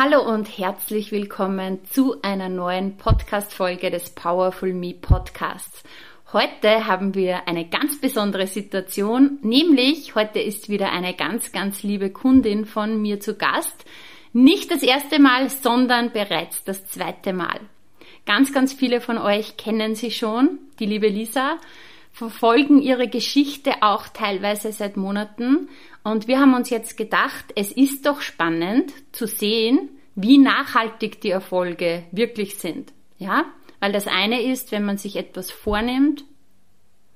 Hallo und herzlich willkommen zu einer neuen Podcast-Folge des Powerful Me Podcasts. Heute haben wir eine ganz besondere Situation, nämlich heute ist wieder eine ganz, ganz liebe Kundin von mir zu Gast. Nicht das erste Mal, sondern bereits das zweite Mal. Ganz, ganz viele von euch kennen sie schon, die liebe Lisa, verfolgen ihre Geschichte auch teilweise seit Monaten und wir haben uns jetzt gedacht, es ist doch spannend zu sehen, wie nachhaltig die Erfolge wirklich sind. Ja? Weil das eine ist, wenn man sich etwas vornimmt,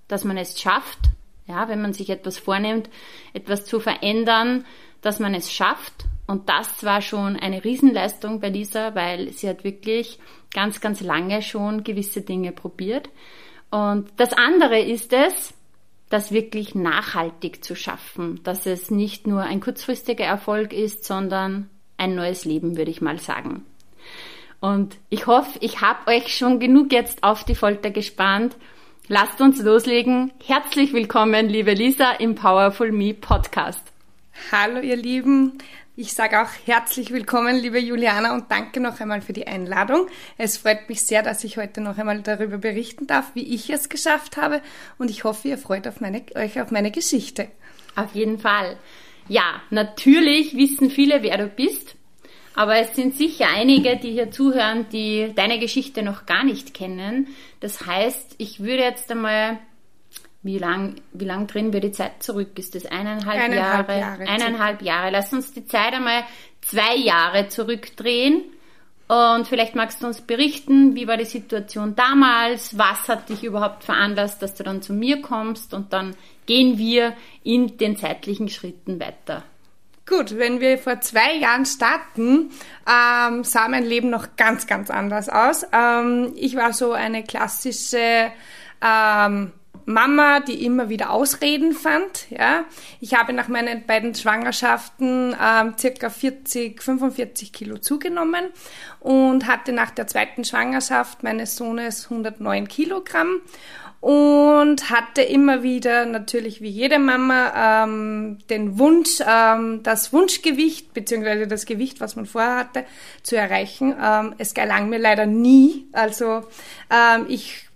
dass man es schafft. Ja, wenn man sich etwas vornimmt, etwas zu verändern, dass man es schafft. Und das war schon eine Riesenleistung bei Lisa, weil sie hat wirklich ganz, ganz lange schon gewisse Dinge probiert. Und das andere ist es, das wirklich nachhaltig zu schaffen, dass es nicht nur ein kurzfristiger Erfolg ist, sondern ein neues Leben, würde ich mal sagen. Und ich hoffe, ich habe euch schon genug jetzt auf die Folter gespannt. Lasst uns loslegen. Herzlich willkommen, liebe Lisa, im Powerful Me Podcast. Hallo, ihr Lieben. Ich sage auch herzlich willkommen, liebe Juliana, und danke noch einmal für die Einladung. Es freut mich sehr, dass ich heute noch einmal darüber berichten darf, wie ich es geschafft habe. Und ich hoffe, ihr freut auf meine, euch auf meine Geschichte. Auf jeden Fall. Ja, natürlich wissen viele, wer du bist. Aber es sind sicher einige, die hier zuhören, die deine Geschichte noch gar nicht kennen. Das heißt, ich würde jetzt einmal wie lang, wie lang drehen wir die Zeit zurück? Ist das eineinhalb, eineinhalb Jahre? Jahre? Eineinhalb Jahre. Lass uns die Zeit einmal zwei Jahre zurückdrehen. Und vielleicht magst du uns berichten, wie war die Situation damals? Was hat dich überhaupt veranlasst, dass du dann zu mir kommst? Und dann gehen wir in den zeitlichen Schritten weiter. Gut, wenn wir vor zwei Jahren starten, ähm, sah mein Leben noch ganz, ganz anders aus. Ähm, ich war so eine klassische ähm, Mama, die immer wieder Ausreden fand. Ja, ich habe nach meinen beiden Schwangerschaften ähm, circa 40, 45 Kilo zugenommen und hatte nach der zweiten Schwangerschaft meines Sohnes 109 Kilogramm und hatte immer wieder natürlich wie jede Mama ähm, den Wunsch, ähm, das Wunschgewicht beziehungsweise das Gewicht, was man vorher hatte, zu erreichen. Ähm, es gelang mir leider nie. Also ähm, ich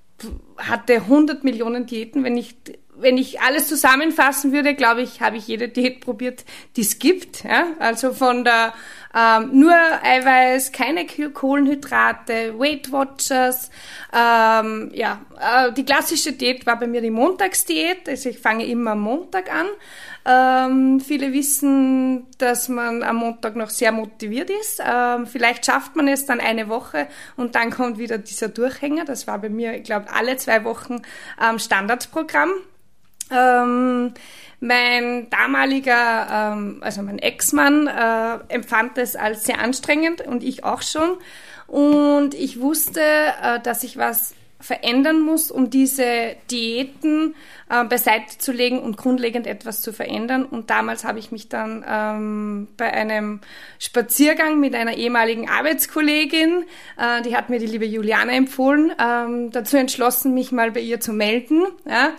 hatte 100 Millionen Diäten. Wenn ich, wenn ich alles zusammenfassen würde, glaube ich, habe ich jede Diät probiert, die es gibt. Ja? Also von der ähm, nur Eiweiß, keine Kohlenhydrate, Weight Watchers. Ähm, ja, äh, die klassische Diät war bei mir die Montagsdiät. Also ich fange immer am Montag an. Ähm, viele wissen, dass man am Montag noch sehr motiviert ist. Ähm, vielleicht schafft man es dann eine Woche und dann kommt wieder dieser Durchhänger. Das war bei mir, ich glaube, alle zwei Wochen ähm, Standardprogramm. Ähm, mein damaliger, ähm, also mein Ex-Mann, äh, empfand es als sehr anstrengend und ich auch schon. Und ich wusste, äh, dass ich was verändern muss, um diese Diäten äh, beiseite zu legen und grundlegend etwas zu verändern. Und damals habe ich mich dann ähm, bei einem Spaziergang mit einer ehemaligen Arbeitskollegin, äh, die hat mir die liebe Juliane empfohlen, ähm, dazu entschlossen, mich mal bei ihr zu melden. Ja.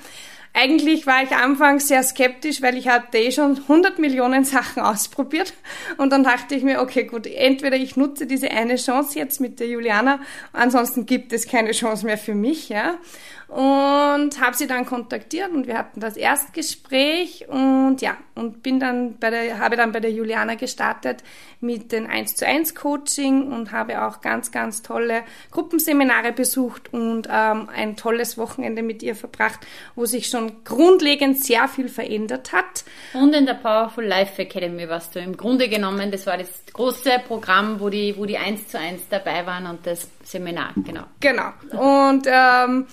Eigentlich war ich anfangs sehr skeptisch, weil ich hatte eh schon 100 Millionen Sachen ausprobiert. Und dann dachte ich mir, okay, gut, entweder ich nutze diese eine Chance jetzt mit der Juliana, ansonsten gibt es keine Chance mehr für mich, ja und habe sie dann kontaktiert und wir hatten das Erstgespräch und ja, und bin dann bei der, habe dann bei der Juliana gestartet mit den 1 zu 1 Coaching und habe auch ganz, ganz tolle Gruppenseminare besucht und ähm, ein tolles Wochenende mit ihr verbracht, wo sich schon grundlegend sehr viel verändert hat. Und in der Powerful Life Academy warst du im Grunde genommen, das war das große Programm, wo die, wo die 1 zu 1 dabei waren und das Seminar, genau. Genau. Und ähm,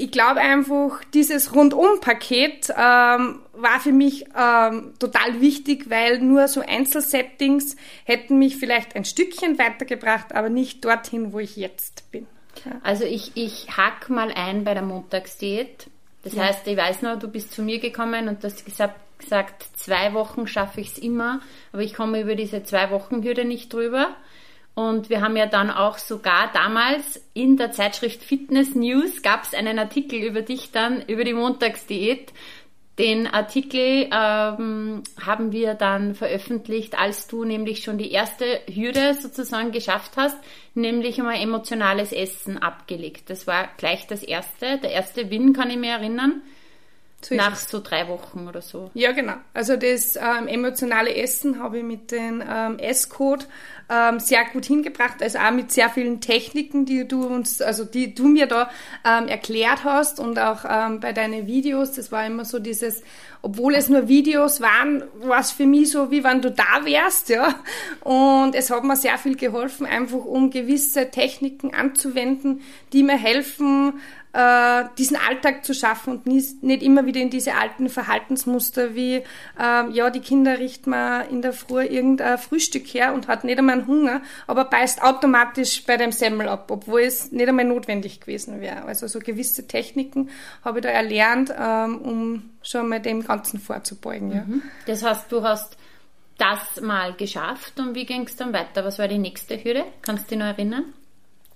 ich glaube einfach, dieses Rundum-Paket ähm, war für mich ähm, total wichtig, weil nur so Einzelsettings hätten mich vielleicht ein Stückchen weitergebracht, aber nicht dorthin, wo ich jetzt bin. Ja. Also ich, ich hack mal ein bei der Montagsdiät. Das ja. heißt, ich weiß noch, du bist zu mir gekommen und du hast gesagt, gesagt zwei Wochen schaffe ich es immer, aber ich komme über diese zwei Wochen Hürde nicht drüber. Und wir haben ja dann auch sogar damals in der Zeitschrift Fitness News gab es einen Artikel über dich dann, über die Montagsdiät. Den Artikel ähm, haben wir dann veröffentlicht, als du nämlich schon die erste Hürde sozusagen geschafft hast, nämlich einmal emotionales Essen abgelegt. Das war gleich das erste, der erste Win, kann ich mir erinnern. So Nach so drei Wochen oder so. Ja, genau. Also das ähm, emotionale Essen habe ich mit dem ähm, S-Code ähm, sehr gut hingebracht, also auch mit sehr vielen Techniken, die du uns, also die du mir da ähm, erklärt hast und auch ähm, bei deinen Videos. Das war immer so dieses, obwohl es nur Videos waren, war es für mich so, wie wenn du da wärst, ja. Und es hat mir sehr viel geholfen, einfach um gewisse Techniken anzuwenden, die mir helfen, äh, diesen Alltag zu schaffen und nicht, nicht immer wieder in diese alten Verhaltensmuster wie, äh, ja, die Kinder richten mal in der Früh irgendein Frühstück her und hat nicht einmal einen Hunger, aber beißt automatisch bei dem Semmel ab, obwohl es nicht einmal notwendig gewesen wäre. Also so gewisse Techniken habe ich da erlernt, ähm, um schon mal dem Ganzen vorzubeugen. Ja. Mhm. Das heißt, du hast das mal geschafft und wie ging es dann weiter? Was war die nächste Hürde? Kannst du dich noch erinnern?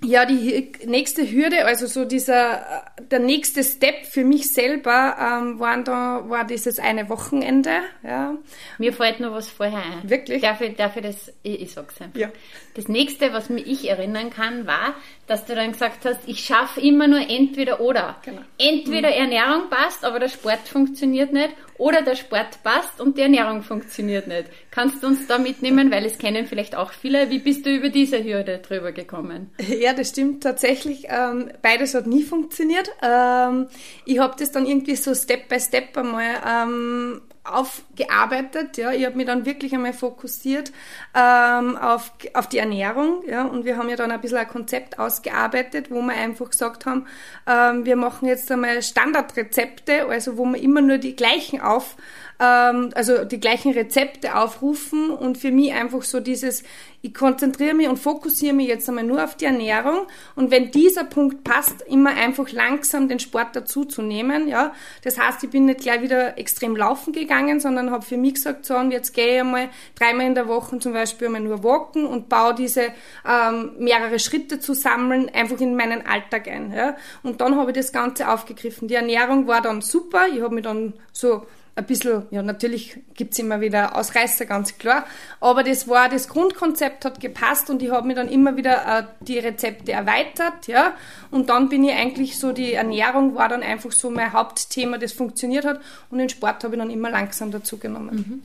Ja, die nächste Hürde, also so dieser, der nächste Step für mich selber, ähm, waren da, war dieses eine Wochenende, ja. Mir fällt nur was vorher ein. Wirklich? Darf ich, darf ich das, ich, ich sag's einfach. Ja. Das nächste, was mich ich erinnern kann, war, dass du dann gesagt hast, ich schaffe immer nur entweder oder. Genau. Entweder mhm. Ernährung passt, aber der Sport funktioniert nicht, oder der Sport passt und die Ernährung funktioniert nicht. Kannst du uns da mitnehmen, weil es kennen vielleicht auch viele. Wie bist du über diese Hürde drüber gekommen? Ja, das stimmt tatsächlich. Ähm, beides hat nie funktioniert. Ähm, ich habe das dann irgendwie so Step by Step einmal ähm, aufgearbeitet. Ja, ich habe mich dann wirklich einmal fokussiert ähm, auf, auf die Ernährung. Ja, und wir haben ja dann ein bisschen ein Konzept ausgearbeitet, wo wir einfach gesagt haben, ähm, wir machen jetzt einmal Standardrezepte, also wo wir immer nur die gleichen auf ähm, also die gleichen Rezepte aufrufen und für mich einfach so dieses, ich konzentriere mich und fokussiere mich jetzt einmal nur auf die Ernährung und wenn dieser Punkt passt, immer einfach langsam den Sport dazu zu nehmen, ja. Das heißt, ich bin nicht gleich wieder extrem laufen gegangen, sondern habe für mich gesagt, so, und jetzt gehe ich einmal dreimal in der Woche zum Beispiel einmal nur walken und baue diese ähm, mehrere Schritte zu sammeln, einfach in meinen Alltag ein, ja. Und dann habe ich das Ganze aufgegriffen. Die Ernährung war dann super, ich habe mich dann so ein bisschen, ja, natürlich gibt's immer wieder Ausreißer, ganz klar. Aber das war, das Grundkonzept hat gepasst und ich habe mir dann immer wieder äh, die Rezepte erweitert, ja. Und dann bin ich eigentlich so, die Ernährung war dann einfach so mein Hauptthema, das funktioniert hat. Und den Sport habe ich dann immer langsam dazu genommen. Mhm.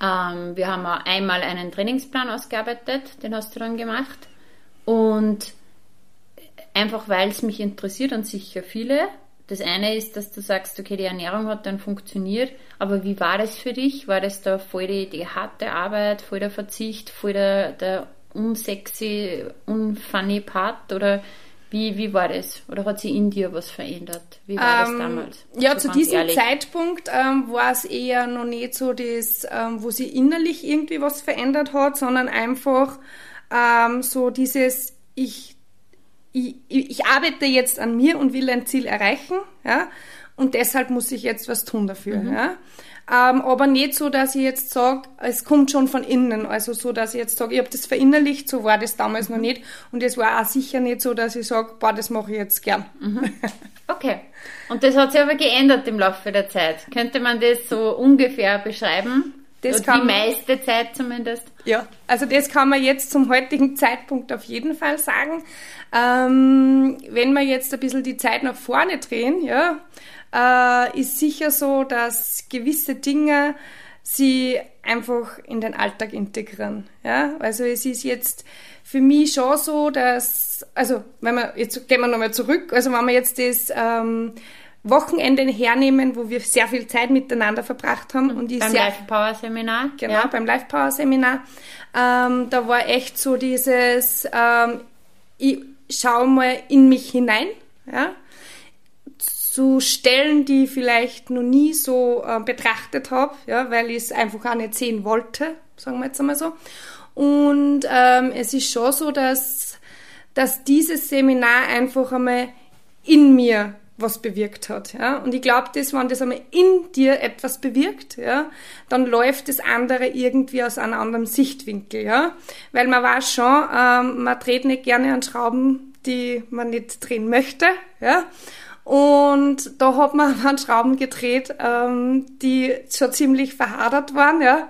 Ähm, wir haben einmal einen Trainingsplan ausgearbeitet, den hast du dann gemacht. Und einfach weil es mich interessiert und sicher viele, das eine ist, dass du sagst, okay, die Ernährung hat dann funktioniert, aber wie war das für dich? War das da voll die, die harte Arbeit, voll der Verzicht, voll der, der unsexy, unfunny Part oder wie, wie war das? Oder hat sich in dir was verändert? Wie war ähm, das damals? Ja, so zu diesem ehrlich? Zeitpunkt ähm, war es eher noch nicht so das, ähm, wo sie innerlich irgendwie was verändert hat, sondern einfach ähm, so dieses, ich ich, ich arbeite jetzt an mir und will ein Ziel erreichen, ja, und deshalb muss ich jetzt was tun dafür, mhm. ja. Ähm, aber nicht so, dass ich jetzt sage, es kommt schon von innen. Also so, dass ich jetzt sage, ich habe das verinnerlicht, so war das damals noch nicht. Und es war auch sicher nicht so, dass ich sage, boah, das mache ich jetzt gern. Mhm. Okay. Und das hat sich aber geändert im Laufe der Zeit. Könnte man das so ungefähr beschreiben? Das kann die meiste Zeit zumindest. Ja, also das kann man jetzt zum heutigen Zeitpunkt auf jeden Fall sagen. Ähm, wenn wir jetzt ein bisschen die Zeit nach vorne drehen, ja, äh, ist sicher so, dass gewisse Dinge sie einfach in den Alltag integrieren. Ja, also es ist jetzt für mich schon so, dass, also wenn wir, jetzt gehen wir nochmal zurück, also wenn wir jetzt das ähm, Wochenende hernehmen, wo wir sehr viel Zeit miteinander verbracht haben. Und ich beim Life Power Seminar. Genau, ja. beim Life Power Seminar. Ähm, da war echt so dieses, ähm, ich schau mal in mich hinein, ja. so Stellen, die ich vielleicht noch nie so äh, betrachtet habe, ja, weil ich es einfach auch nicht sehen wollte, sagen wir jetzt einmal so. Und ähm, es ist schon so, dass, dass dieses Seminar einfach einmal in mir was bewirkt hat. Ja? Und ich glaube, dass wenn das einmal in dir etwas bewirkt, ja, dann läuft das andere irgendwie aus einem anderen Sichtwinkel. Ja? Weil man weiß schon, ähm, man dreht nicht gerne an Schrauben, die man nicht drehen möchte. Ja? Und da hat man an Schrauben gedreht, ähm, die schon ziemlich verhadert waren. Ja?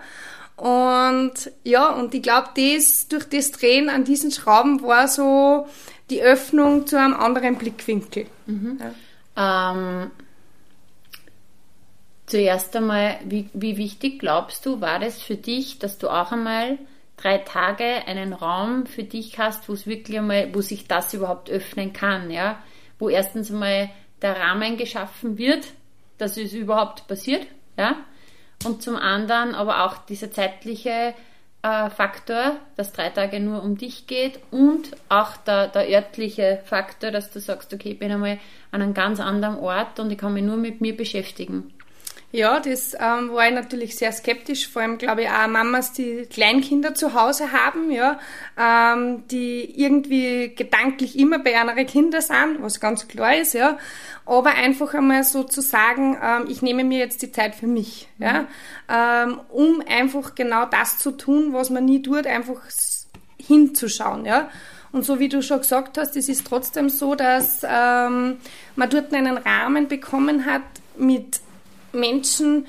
Und ja, und ich glaube, das, durch das Drehen an diesen Schrauben war so die Öffnung zu einem anderen Blickwinkel. Mhm. Ja. Ähm, zuerst einmal, wie, wie wichtig glaubst du, war das für dich, dass du auch einmal drei Tage einen Raum für dich hast, wo es wirklich einmal, wo sich das überhaupt öffnen kann, ja? Wo erstens einmal der Rahmen geschaffen wird, dass es überhaupt passiert, ja? Und zum anderen aber auch dieser zeitliche äh, Faktor, dass drei Tage nur um dich geht und auch der, der örtliche Faktor, dass du sagst, okay, ich bin einmal an einem ganz anderen Ort und ich kann mich nur mit mir beschäftigen. Ja, das ähm, war ich natürlich sehr skeptisch, vor allem glaube ich auch Mamas, die Kleinkinder zu Hause haben, ja, ähm, die irgendwie gedanklich immer bei anderen Kindern sind, was ganz klar ist, ja, aber einfach einmal so zu sagen, ähm, ich nehme mir jetzt die Zeit für mich, mhm. ja, ähm, um einfach genau das zu tun, was man nie tut, einfach hinzuschauen, ja. Und so wie du schon gesagt hast, es ist trotzdem so, dass ähm, man dort einen Rahmen bekommen hat mit Menschen,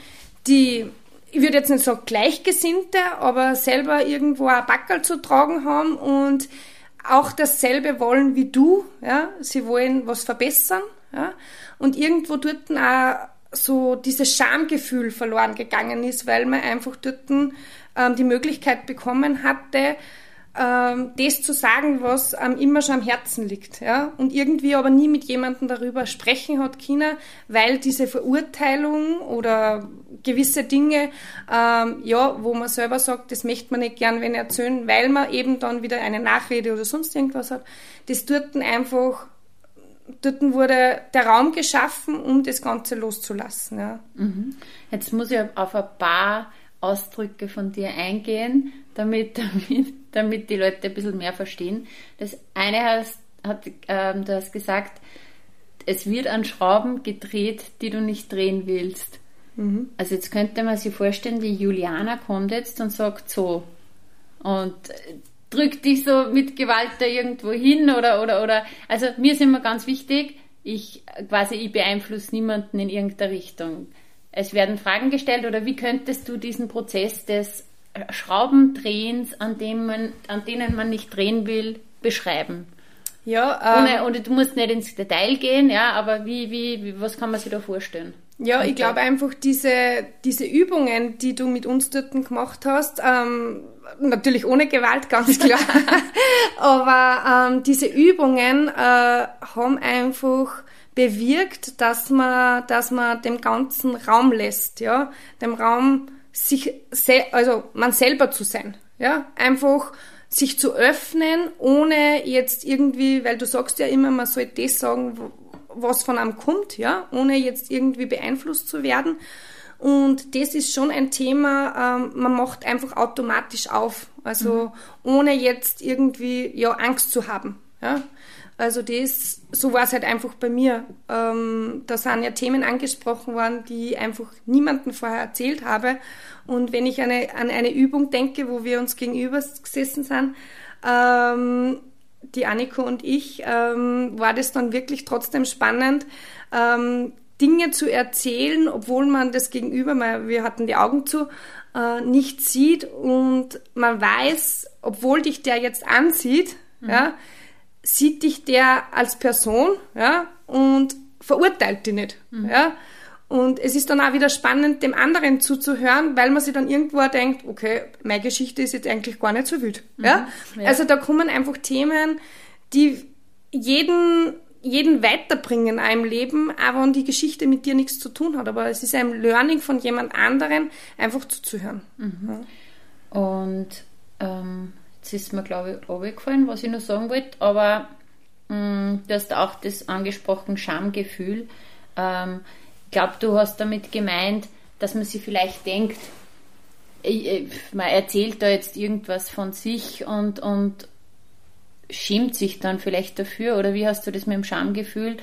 die, ich würde jetzt nicht sagen Gleichgesinnte, aber selber irgendwo ein Backel zu tragen haben und auch dasselbe wollen wie du. Ja? Sie wollen was verbessern. Ja? Und irgendwo dort auch so dieses Schamgefühl verloren gegangen ist, weil man einfach dort ähm, die Möglichkeit bekommen hatte, ähm, das zu sagen, was einem immer schon am Herzen liegt, ja, und irgendwie aber nie mit jemandem darüber sprechen hat China, weil diese Verurteilung oder gewisse Dinge, ähm, ja, wo man selber sagt, das möchte man nicht gern wenn erzählen, weil man eben dann wieder eine Nachrede oder sonst irgendwas hat, das dort einfach dort wurde der Raum geschaffen, um das Ganze loszulassen. Ja. Mhm. Jetzt muss ich auf ein paar Ausdrücke von dir eingehen, damit, damit, damit die Leute ein bisschen mehr verstehen. Das eine hast, hat, ähm, du hast gesagt, es wird an Schrauben gedreht, die du nicht drehen willst. Mhm. Also jetzt könnte man sich vorstellen, die Juliana kommt jetzt und sagt so und drückt dich so mit Gewalt da irgendwo hin oder oder oder also mir ist immer ganz wichtig, ich quasi ich beeinflusse niemanden in irgendeiner Richtung. Es werden Fragen gestellt oder wie könntest du diesen Prozess des Schraubendrehens, an, dem man, an denen man nicht drehen will, beschreiben? Ja, ähm, Ohne, und du musst nicht ins Detail gehen, ja, aber wie, wie, wie was kann man sich da vorstellen? Ja, ich glaube einfach diese, diese Übungen, die du mit uns dort gemacht hast, ähm, natürlich ohne Gewalt, ganz klar, aber ähm, diese Übungen äh, haben einfach bewirkt, dass man, dass man dem ganzen Raum lässt, ja, dem Raum sich, also man selber zu sein, ja, einfach sich zu öffnen, ohne jetzt irgendwie, weil du sagst ja immer, man soll das sagen, was von einem kommt, ja, ohne jetzt irgendwie beeinflusst zu werden. Und das ist schon ein Thema, ähm, man macht einfach automatisch auf, also mhm. ohne jetzt irgendwie ja Angst zu haben, ja. Also das, so war es halt einfach bei mir. Ähm, da sind ja Themen angesprochen worden, die ich einfach niemandem vorher erzählt habe. Und wenn ich eine, an eine Übung denke, wo wir uns gegenüber gesessen sind, ähm, die Anniko und ich, ähm, war das dann wirklich trotzdem spannend, ähm, Dinge zu erzählen, obwohl man das Gegenüber, mal, wir hatten die Augen zu, äh, nicht sieht und man weiß, obwohl dich der jetzt ansieht, mhm. ja, sieht dich der als Person, ja, und verurteilt dich nicht, mhm. ja. Und es ist dann auch wieder spannend, dem anderen zuzuhören, weil man sich dann irgendwo denkt, okay, meine Geschichte ist jetzt eigentlich gar nicht so wild, mhm. ja. ja. Also da kommen einfach Themen, die jeden jeden weiterbringen in einem Leben, auch wenn die Geschichte mit dir nichts zu tun hat. Aber es ist ein Learning von jemand anderen, einfach zuzuhören. Mhm. Ja. Und ähm, Jetzt ist mir, glaube ich, runtergefallen, was ich noch sagen wollte, aber mh, mm, du hast auch das angesprochen, Schamgefühl. Ähm, ich glaube, du hast damit gemeint, dass man sich vielleicht denkt, man erzählt da jetzt irgendwas von sich und, und schämt sich dann vielleicht dafür? Oder wie hast du das mit dem Schamgefühl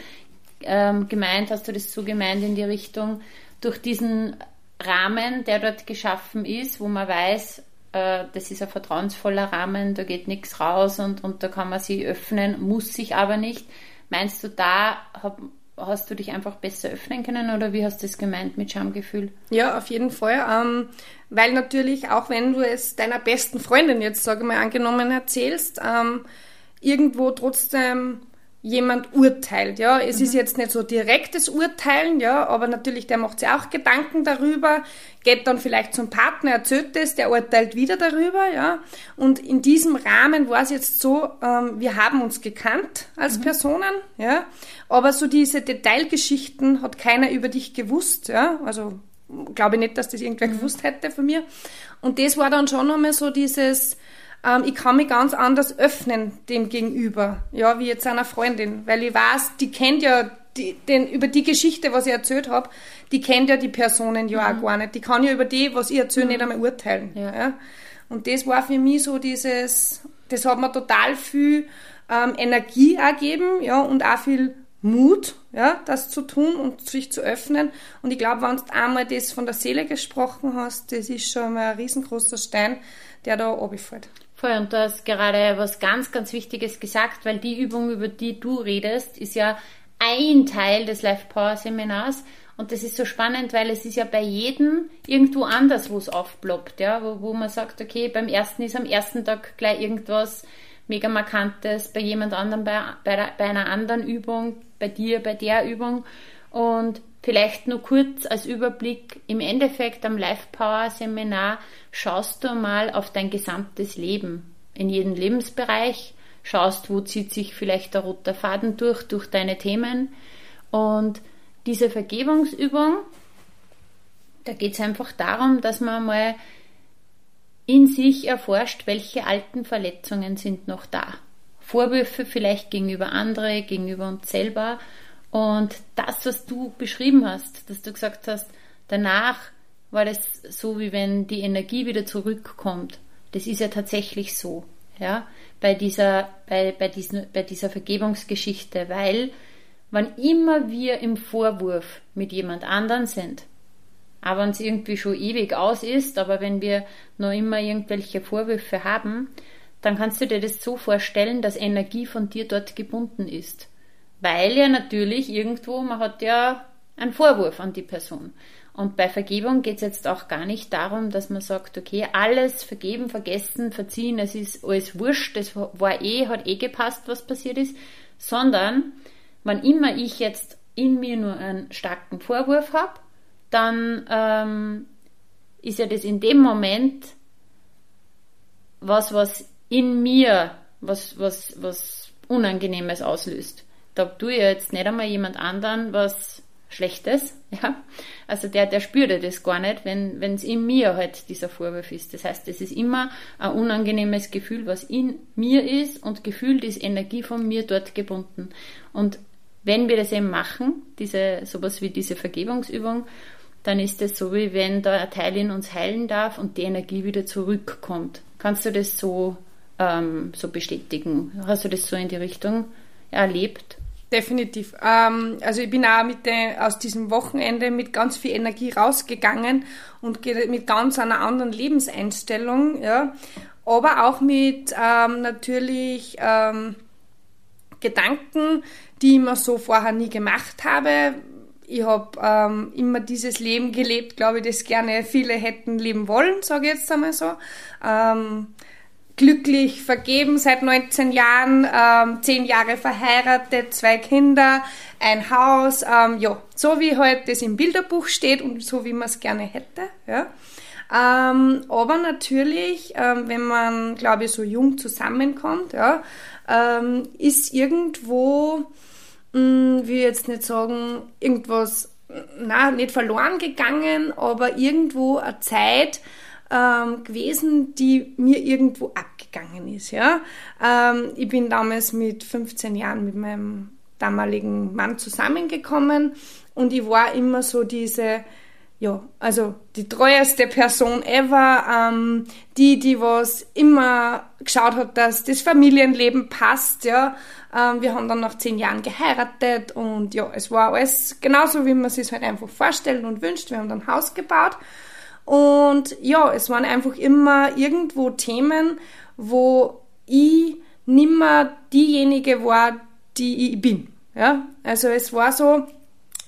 ähm, gemeint? Hast du das so gemeint in die Richtung, durch diesen Rahmen, der dort geschaffen ist, wo man weiß, äh, das ist ein vertrauensvoller Rahmen, da geht nichts raus und, und da kann man sich öffnen, muss sich aber nicht. Meinst du, da hab, hast du dich einfach besser öffnen können oder wie hast du das gemeint mit Schamgefühl? Ja, auf jeden Fall. Ähm, weil natürlich, auch wenn du es deiner besten Freundin jetzt, sage ich mal, angenommen erzählst, ähm, irgendwo trotzdem jemand urteilt, ja. Es mhm. ist jetzt nicht so direktes Urteilen, ja, aber natürlich, der macht sich auch Gedanken darüber, geht dann vielleicht zum Partner, erzählt es, der urteilt wieder darüber, ja. Und in diesem Rahmen war es jetzt so, ähm, wir haben uns gekannt als mhm. Personen, ja, aber so diese Detailgeschichten hat keiner über dich gewusst, ja. Also glaube ich nicht, dass das irgendwer mhm. gewusst hätte von mir. Und das war dann schon einmal so dieses, ähm, ich kann mich ganz anders öffnen dem Gegenüber, ja, wie jetzt einer Freundin, weil ich weiß, die kennt ja die, den, über die Geschichte, was ich erzählt habe, die kennt ja die Personen ja mhm. auch gar nicht. Die kann ja über die, was ich erzähle, mhm. nicht einmal urteilen. Ja. ja. Und das war für mich so dieses, das hat mir total viel ähm, Energie ergeben, ja, und auch viel Mut, ja, das zu tun und sich zu öffnen. Und ich glaube, wenn du einmal das von der Seele gesprochen hast, das ist schon mal ein riesengroßer Stein, der da runterfällt. Voll, und du hast gerade was ganz, ganz Wichtiges gesagt, weil die Übung, über die du redest, ist ja ein Teil des Life Power Seminars. Und das ist so spannend, weil es ist ja bei jedem irgendwo anders, wo es aufploppt, ja, wo, wo man sagt, okay, beim ersten ist am ersten Tag gleich irgendwas mega markantes, bei jemand anderem bei, bei, bei einer anderen Übung, bei dir, bei der Übung. Und Vielleicht nur kurz als Überblick. Im Endeffekt am Life Power Seminar schaust du mal auf dein gesamtes Leben. In jedem Lebensbereich. Schaust, wo zieht sich vielleicht der rote Faden durch, durch deine Themen. Und diese Vergebungsübung, da geht es einfach darum, dass man mal in sich erforscht, welche alten Verletzungen sind noch da. Vorwürfe vielleicht gegenüber andere, gegenüber uns selber und das, was du beschrieben hast, dass du gesagt hast, danach war das so, wie wenn die Energie wieder zurückkommt. Das ist ja tatsächlich so, ja, bei dieser, bei, bei, diesen, bei dieser Vergebungsgeschichte, weil wann immer wir im Vorwurf mit jemand anderen sind, aber es irgendwie schon ewig aus ist, aber wenn wir noch immer irgendwelche Vorwürfe haben, dann kannst du dir das so vorstellen, dass Energie von dir dort gebunden ist. Weil ja natürlich irgendwo, man hat ja einen Vorwurf an die Person. Und bei Vergebung geht es jetzt auch gar nicht darum, dass man sagt, okay, alles vergeben, vergessen, verziehen, es ist alles wurscht, das war eh, hat eh gepasst, was passiert ist, sondern wann immer ich jetzt in mir nur einen starken Vorwurf habe, dann ähm, ist ja das in dem Moment was, was in mir was, was, was Unangenehmes auslöst da tue ich jetzt nicht einmal jemand anderen was Schlechtes, ja. Also der, der spürt ja das gar nicht, wenn es in mir halt dieser Vorwurf ist. Das heißt, es ist immer ein unangenehmes Gefühl, was in mir ist und gefühlt ist Energie von mir dort gebunden. Und wenn wir das eben machen, diese, sowas wie diese Vergebungsübung, dann ist es so, wie wenn da ein Teil in uns heilen darf und die Energie wieder zurückkommt. Kannst du das so, ähm, so bestätigen? Hast du das so in die Richtung erlebt? Definitiv. Ähm, also ich bin auch mit der, aus diesem Wochenende mit ganz viel Energie rausgegangen und mit ganz einer anderen Lebenseinstellung, ja. Aber auch mit ähm, natürlich ähm, Gedanken, die ich mir so vorher nie gemacht habe. Ich habe ähm, immer dieses Leben gelebt, glaube ich, das gerne viele hätten leben wollen, sage ich jetzt einmal so. Ähm, glücklich vergeben seit 19 Jahren, ähm, 10 Jahre verheiratet, zwei Kinder, ein Haus, ähm, ja, so wie halt das im Bilderbuch steht und so wie man es gerne hätte, ja. Ähm, aber natürlich, ähm, wenn man, glaube ich, so jung zusammenkommt, ja, ähm, ist irgendwo, mh, hm, will jetzt nicht sagen, irgendwas, na, nicht verloren gegangen, aber irgendwo eine Zeit, ähm, gewesen, die mir irgendwo abgegangen ist. Ja? Ähm, ich bin damals mit 15 Jahren mit meinem damaligen Mann zusammengekommen und ich war immer so diese, ja, also die treueste Person ever, ähm, die, die was immer geschaut hat, dass das Familienleben passt, ja. Ähm, wir haben dann nach zehn Jahren geheiratet und ja, es war alles genauso, wie man sich halt einfach vorstellt und wünscht. Wir haben dann ein Haus gebaut und ja, es waren einfach immer irgendwo Themen, wo ich nimmer diejenige war, die ich bin. Ja, also es war so,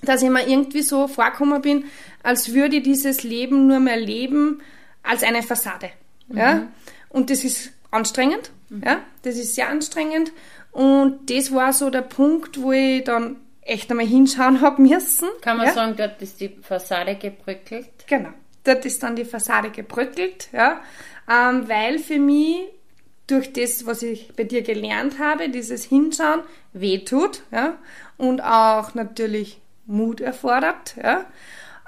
dass ich mir irgendwie so vorgekommen bin, als würde ich dieses Leben nur mehr leben als eine Fassade. Mhm. Ja, und das ist anstrengend. Mhm. Ja, das ist sehr anstrengend. Und das war so der Punkt, wo ich dann echt einmal hinschauen habe müssen. Kann man ja? sagen, dort ist die Fassade gebröckelt? Genau. Dort ist dann die Fassade gebröckelt, ja. Ähm, weil für mich durch das, was ich bei dir gelernt habe, dieses Hinschauen wehtut, ja, und auch natürlich Mut erfordert, ja.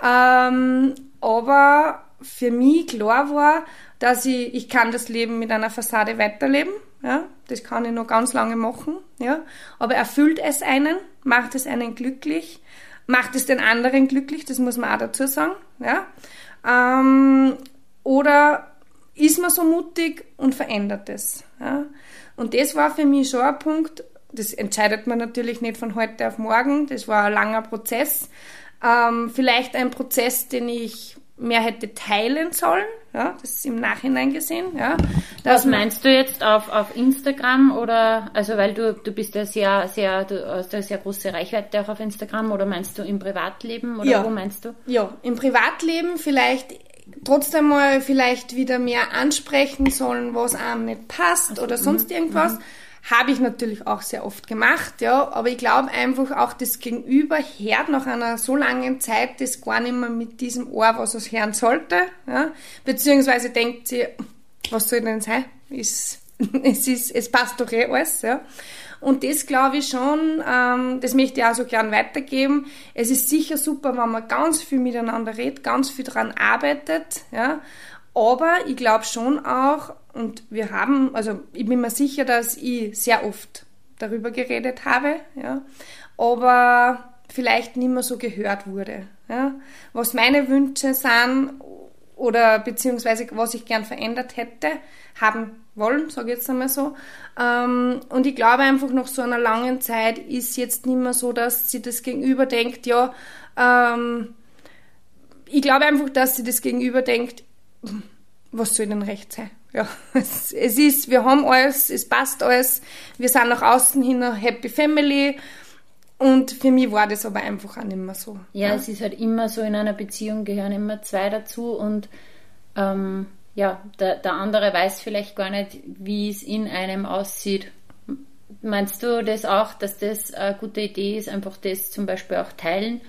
Ähm, aber für mich klar war, dass ich, ich kann das Leben mit einer Fassade weiterleben, ja. Das kann ich noch ganz lange machen, ja. Aber erfüllt es einen, macht es einen glücklich, macht es den anderen glücklich, das muss man auch dazu sagen, ja. Ähm, oder ist man so mutig und verändert es. Ja? Und das war für mich schon ein Punkt, das entscheidet man natürlich nicht von heute auf morgen, das war ein langer Prozess. Ähm, vielleicht ein Prozess, den ich mehr hätte teilen sollen, ja, das ist im Nachhinein gesehen, ja. Was meinst du jetzt auf, auf Instagram oder, also weil du, du bist ja sehr, sehr, du hast eine sehr große Reichweite auch auf Instagram oder meinst du im Privatleben oder ja. wo meinst du? Ja, im Privatleben vielleicht trotzdem mal vielleicht wieder mehr ansprechen sollen, was einem nicht passt also, oder sonst mhm, irgendwas. Mhm. Habe ich natürlich auch sehr oft gemacht, ja, aber ich glaube einfach auch das Gegenüber hört nach einer so langen Zeit das gar nicht mehr mit diesem Ohr, was es hören sollte, ja, beziehungsweise denkt sie, was soll denn sein? Ist, es ist, es passt doch eh alles, ja. Und das glaube ich schon, ähm, das möchte ich auch so gern weitergeben. Es ist sicher super, wenn man ganz viel miteinander redet, ganz viel daran arbeitet, ja. Aber ich glaube schon auch, und wir haben, also ich bin mir sicher, dass ich sehr oft darüber geredet habe, ja. Aber vielleicht nicht mehr so gehört wurde. Ja. Was meine Wünsche sind oder beziehungsweise was ich gern verändert hätte, haben wollen, sage ich jetzt einmal so. Ähm, und ich glaube einfach nach so einer langen Zeit ist jetzt nicht mehr so, dass sie das Gegenüber denkt, ja, ähm, ich glaube einfach, dass sie das Gegenüber denkt, was soll denn recht sein? Ja, es, es ist, wir haben alles, es passt alles, wir sind nach außen hin eine Happy Family. Und für mich war das aber einfach auch nicht mehr so. Ja, ja. es ist halt immer so, in einer Beziehung gehören immer zwei dazu und ähm, ja, der, der andere weiß vielleicht gar nicht, wie es in einem aussieht. Meinst du das auch, dass das eine gute Idee ist, einfach das zum Beispiel auch teilen?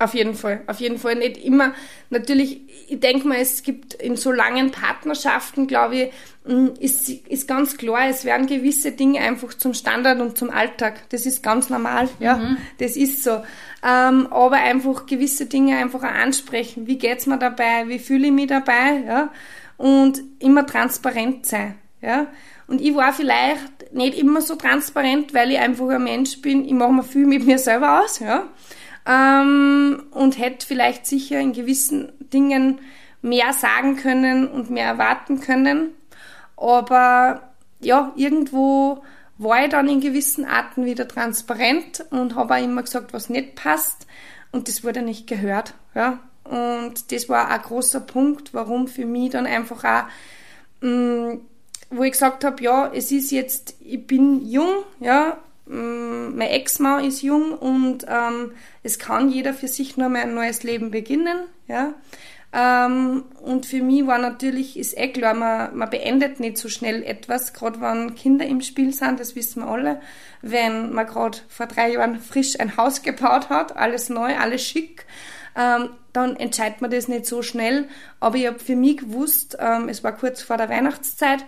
Auf jeden Fall, auf jeden Fall. Nicht immer, natürlich, ich denke mal, es gibt in so langen Partnerschaften, glaube ich, mm, ist, ist ganz klar, es werden gewisse Dinge einfach zum Standard und zum Alltag. Das ist ganz normal, ja, mhm. das ist so. Ähm, aber einfach gewisse Dinge einfach ansprechen. Wie geht's mir dabei? Wie fühle ich mich dabei? Ja, und immer transparent sein, ja. Und ich war vielleicht nicht immer so transparent, weil ich einfach ein Mensch bin. Ich mache mir viel mit mir selber aus, ja ähm, und hätte vielleicht sicher in gewissen Dingen mehr sagen können und mehr erwarten können. Aber ja, irgendwo war ich dann in gewissen Arten wieder transparent und habe auch immer gesagt, was nicht passt. Und das wurde nicht gehört. Ja. Und das war ein großer Punkt, warum für mich dann einfach auch, mh, mm, wo ich gesagt habe, ja, es ist jetzt, ich bin jung, ja, mein Ex-Mann ist jung und ähm, es kann jeder für sich nur mal ein neues Leben beginnen. Ja? Ähm, und für mich war natürlich, ist eh klar, man, man beendet nicht so schnell etwas, gerade wenn Kinder im Spiel sind, das wissen wir alle. Wenn man gerade vor drei Jahren frisch ein Haus gebaut hat, alles neu, alles schick, ähm, dann entscheidet man das nicht so schnell. Aber ich habe für mich gewusst, ähm, es war kurz vor der Weihnachtszeit.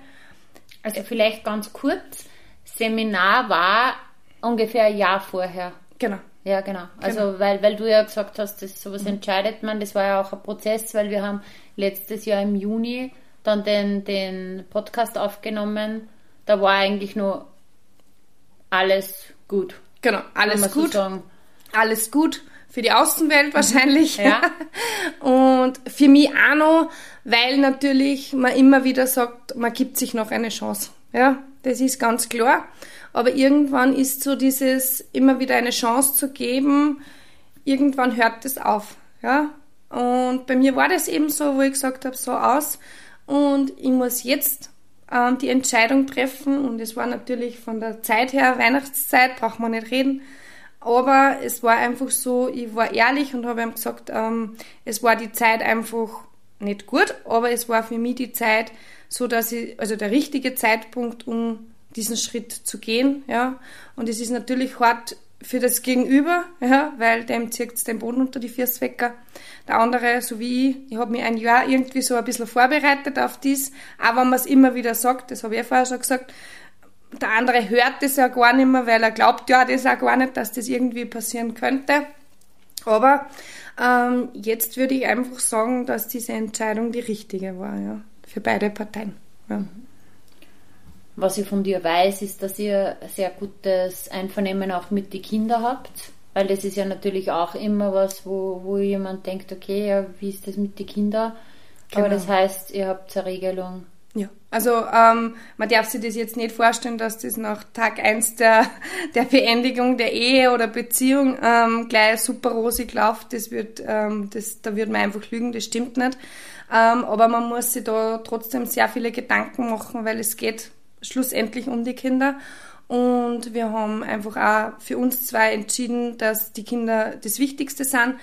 Also vielleicht ganz kurz, Seminar war Ungefähr ein Jahr vorher. Genau. Ja, genau. Also, genau. Weil, weil du ja gesagt hast, dass sowas mhm. entscheidet man. Das war ja auch ein Prozess, weil wir haben letztes Jahr im Juni dann den, den Podcast aufgenommen. Da war eigentlich nur alles gut. Genau, alles gut. So alles gut für die Außenwelt mhm. wahrscheinlich. Ja. Und für mich auch noch, weil natürlich man immer wieder sagt, man gibt sich noch eine Chance. Ja, das ist ganz klar. Aber irgendwann ist so dieses immer wieder eine Chance zu geben, irgendwann hört es auf. Ja, und bei mir war das eben so, wo ich gesagt habe, so aus. Und ich muss jetzt ähm, die Entscheidung treffen. Und es war natürlich von der Zeit her, Weihnachtszeit, braucht man nicht reden. Aber es war einfach so, ich war ehrlich und habe ihm gesagt, ähm, es war die Zeit einfach nicht gut, aber es war für mich die Zeit so, dass ich, also der richtige Zeitpunkt, um diesen Schritt zu gehen, ja. Und es ist natürlich hart für das Gegenüber, ja, weil dem zieht den Boden unter die Füße weg. Der andere, so wie ich, ich habe mich ein Jahr irgendwie so ein bisschen vorbereitet auf dies, aber wenn man es immer wieder sagt, das habe ich ja vorher schon gesagt, der andere hört das ja gar nicht mehr, weil er glaubt ja das auch gar nicht, dass das irgendwie passieren könnte. Aber ähm, jetzt würde ich einfach sagen, dass diese Entscheidung die richtige war, ja, für beide Parteien. Ja. Was ich von dir weiß, ist, dass ihr sehr gutes Einvernehmen auch mit den Kindern habt. Weil das ist ja natürlich auch immer was, wo, wo jemand denkt, okay, ja, wie ist das mit den Kindern? Genau. Aber das heißt, ihr habt eine Regelung. Ja, also ähm, man darf sich das jetzt nicht vorstellen, dass das nach Tag eins der, der Beendigung der Ehe oder Beziehung ähm, gleich super rosig läuft. Das wird, ähm, das, da wird man einfach lügen, das stimmt nicht. Ähm, aber man muss sich da trotzdem sehr viele Gedanken machen, weil es geht schlussendlich um die Kinder. Und wir haben einfach auch für uns zwei entschieden, dass die Kinder das Wichtigste sind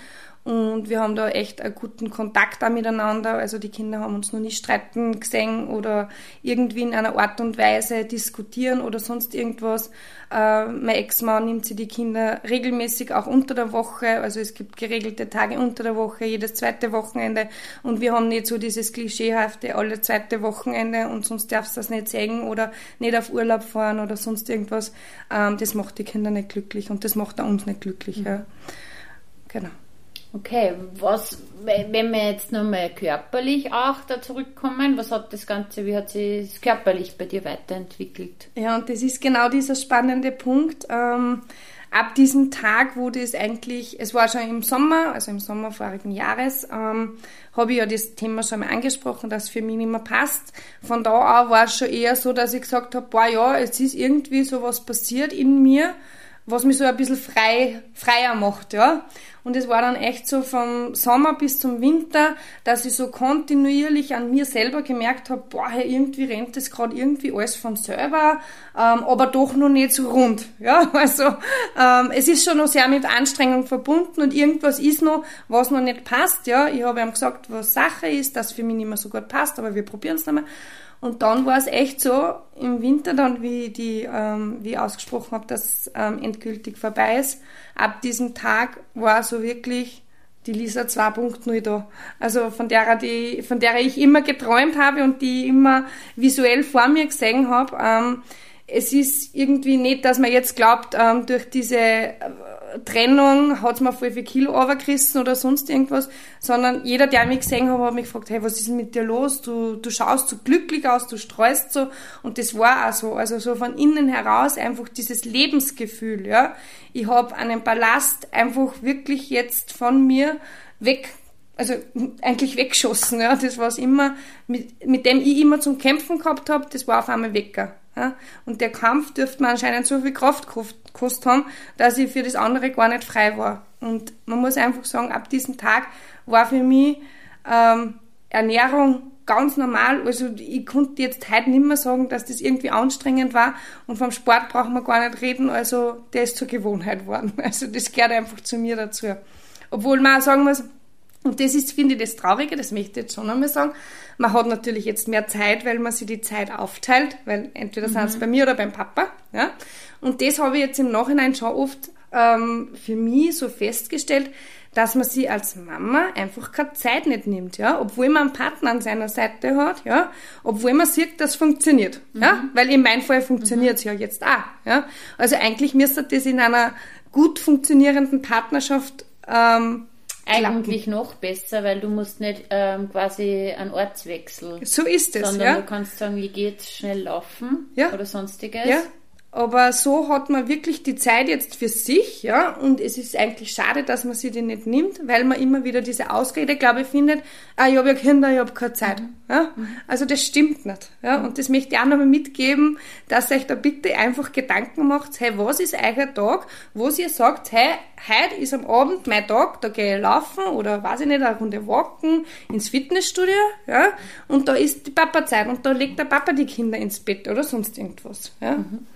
und wir haben da echt einen guten Kontakt auch miteinander. Also die Kinder haben uns noch nie streiten gesehen oder irgendwie in einer Art und Weise diskutieren oder sonst irgendwas. Äh, mein Ex-Mann nimmt sie die Kinder regelmäßig auch unter der Woche. Also es gibt geregelte Tage unter der Woche, jedes zweite Wochenende. Und wir haben nicht so dieses klischeehafte alle zweite Wochenende und sonst darfst du das nicht sehen oder nicht auf Urlaub fahren oder sonst irgendwas. Ähm, das macht die Kinder nicht glücklich und das macht auch uns nicht glücklich. Mhm. Ja. Genau. Okay, was, wenn wir jetzt nochmal körperlich auch da zurückkommen, was hat das Ganze, wie hat sich es körperlich bei dir weiterentwickelt? Ja, und das ist genau dieser spannende Punkt. Ähm, ab diesem Tag, wo das eigentlich, es war schon im Sommer, also im Sommer vorigen Jahres, ähm, habe ich ja das Thema schon mal angesprochen, dass für mich nicht mehr passt. Von da an war es schon eher so, dass ich gesagt habe, boah ja, es ist irgendwie so was passiert in mir, was mich so ein bisschen frei, freier macht, ja. Und es war dann echt so vom Sommer bis zum Winter, dass ich so kontinuierlich an mir selber gemerkt habe, boah, irgendwie rennt das gerade irgendwie alles von selber, ähm, aber doch noch nicht so rund. Ja, also ähm, es ist schon noch sehr mit Anstrengung verbunden und irgendwas ist noch, was noch nicht passt. Ja, ich habe ihm gesagt, was Sache ist, dass für mich nicht mehr so gut passt, aber wir probieren es nochmal. Und dann war es echt so, im Winter dann, wie, die, ähm, wie ich ausgesprochen habe, dass ähm, endgültig vorbei ist, ab diesem Tag war so wirklich die Lisa 2.0 da. Also von der, die, von der ich immer geträumt habe und die ich immer visuell vor mir gesehen habe. Ähm, es ist irgendwie nicht, dass man jetzt glaubt, ähm, durch diese äh, Trennung hat's mir voll viel Kilo runtergerissen oder sonst irgendwas, sondern jeder, der mich gesehen hat, hat mich gefragt, hey, was ist denn mit dir los? Du, du schaust so glücklich aus, du streust so und das war auch so, also so von innen heraus einfach dieses Lebensgefühl, ja. Ich habe einen Ballast einfach wirklich jetzt von mir weg also eigentlich weggeschossen, ja. Das war immer, mit, mit dem ich immer zum Kämpfen gehabt habe, das war auf einmal Wecker. Ja? Und der Kampf dürfte mir anscheinend so viel Kraft gekostet haben, dass ich für das andere gar nicht frei war. Und man muss einfach sagen, ab diesem Tag war für mich ähm, Ernährung ganz normal. Also ich konnte jetzt heute nicht mehr sagen, dass das irgendwie anstrengend war. Und vom Sport brauchen wir gar nicht reden. Also der ist zur Gewohnheit geworden. Also das gehört einfach zu mir dazu. Obwohl man auch sagen muss, und das ist, finde ich, das Traurige, das möchte ich jetzt schon einmal sagen. Man hat natürlich jetzt mehr Zeit, weil man sich die Zeit aufteilt, weil entweder mhm. sind es bei mir oder beim Papa. Ja? Und das habe ich jetzt im Nachhinein schon oft ähm, für mich so festgestellt, dass man sie als Mama einfach keine Zeit nicht nimmt, ja, obwohl man einen Partner an seiner Seite hat, ja, obwohl man sieht, das funktioniert, mhm. ja, weil in meinem Fall funktioniert es mhm. ja jetzt auch, ja. Also eigentlich müsste das in einer gut funktionierenden Partnerschaft ähm, eigentlich noch besser, weil du musst nicht ähm, quasi einen Ortswechsel. So ist es, sondern ja. du kannst sagen, wie geht's, schnell laufen ja. oder sonstiges. Ja. Aber so hat man wirklich die Zeit jetzt für sich, ja, und es ist eigentlich schade, dass man sie die nicht nimmt, weil man immer wieder diese Ausrede, glaube ich, findet, ah, ich habe ja Kinder, ich habe keine Zeit. Mhm. Ja? Also das stimmt nicht. Ja? Und das möchte ich auch nochmal mitgeben, dass ihr euch da bitte einfach Gedanken macht, hey, was ist euer Tag, wo ihr sagt, hey, heute ist am Abend mein Tag, da gehe ich laufen oder weiß ich nicht, eine Runde walken, ins Fitnessstudio, ja, und da ist die Papa-Zeit und da legt der Papa die Kinder ins Bett oder sonst irgendwas. Ja? Mhm.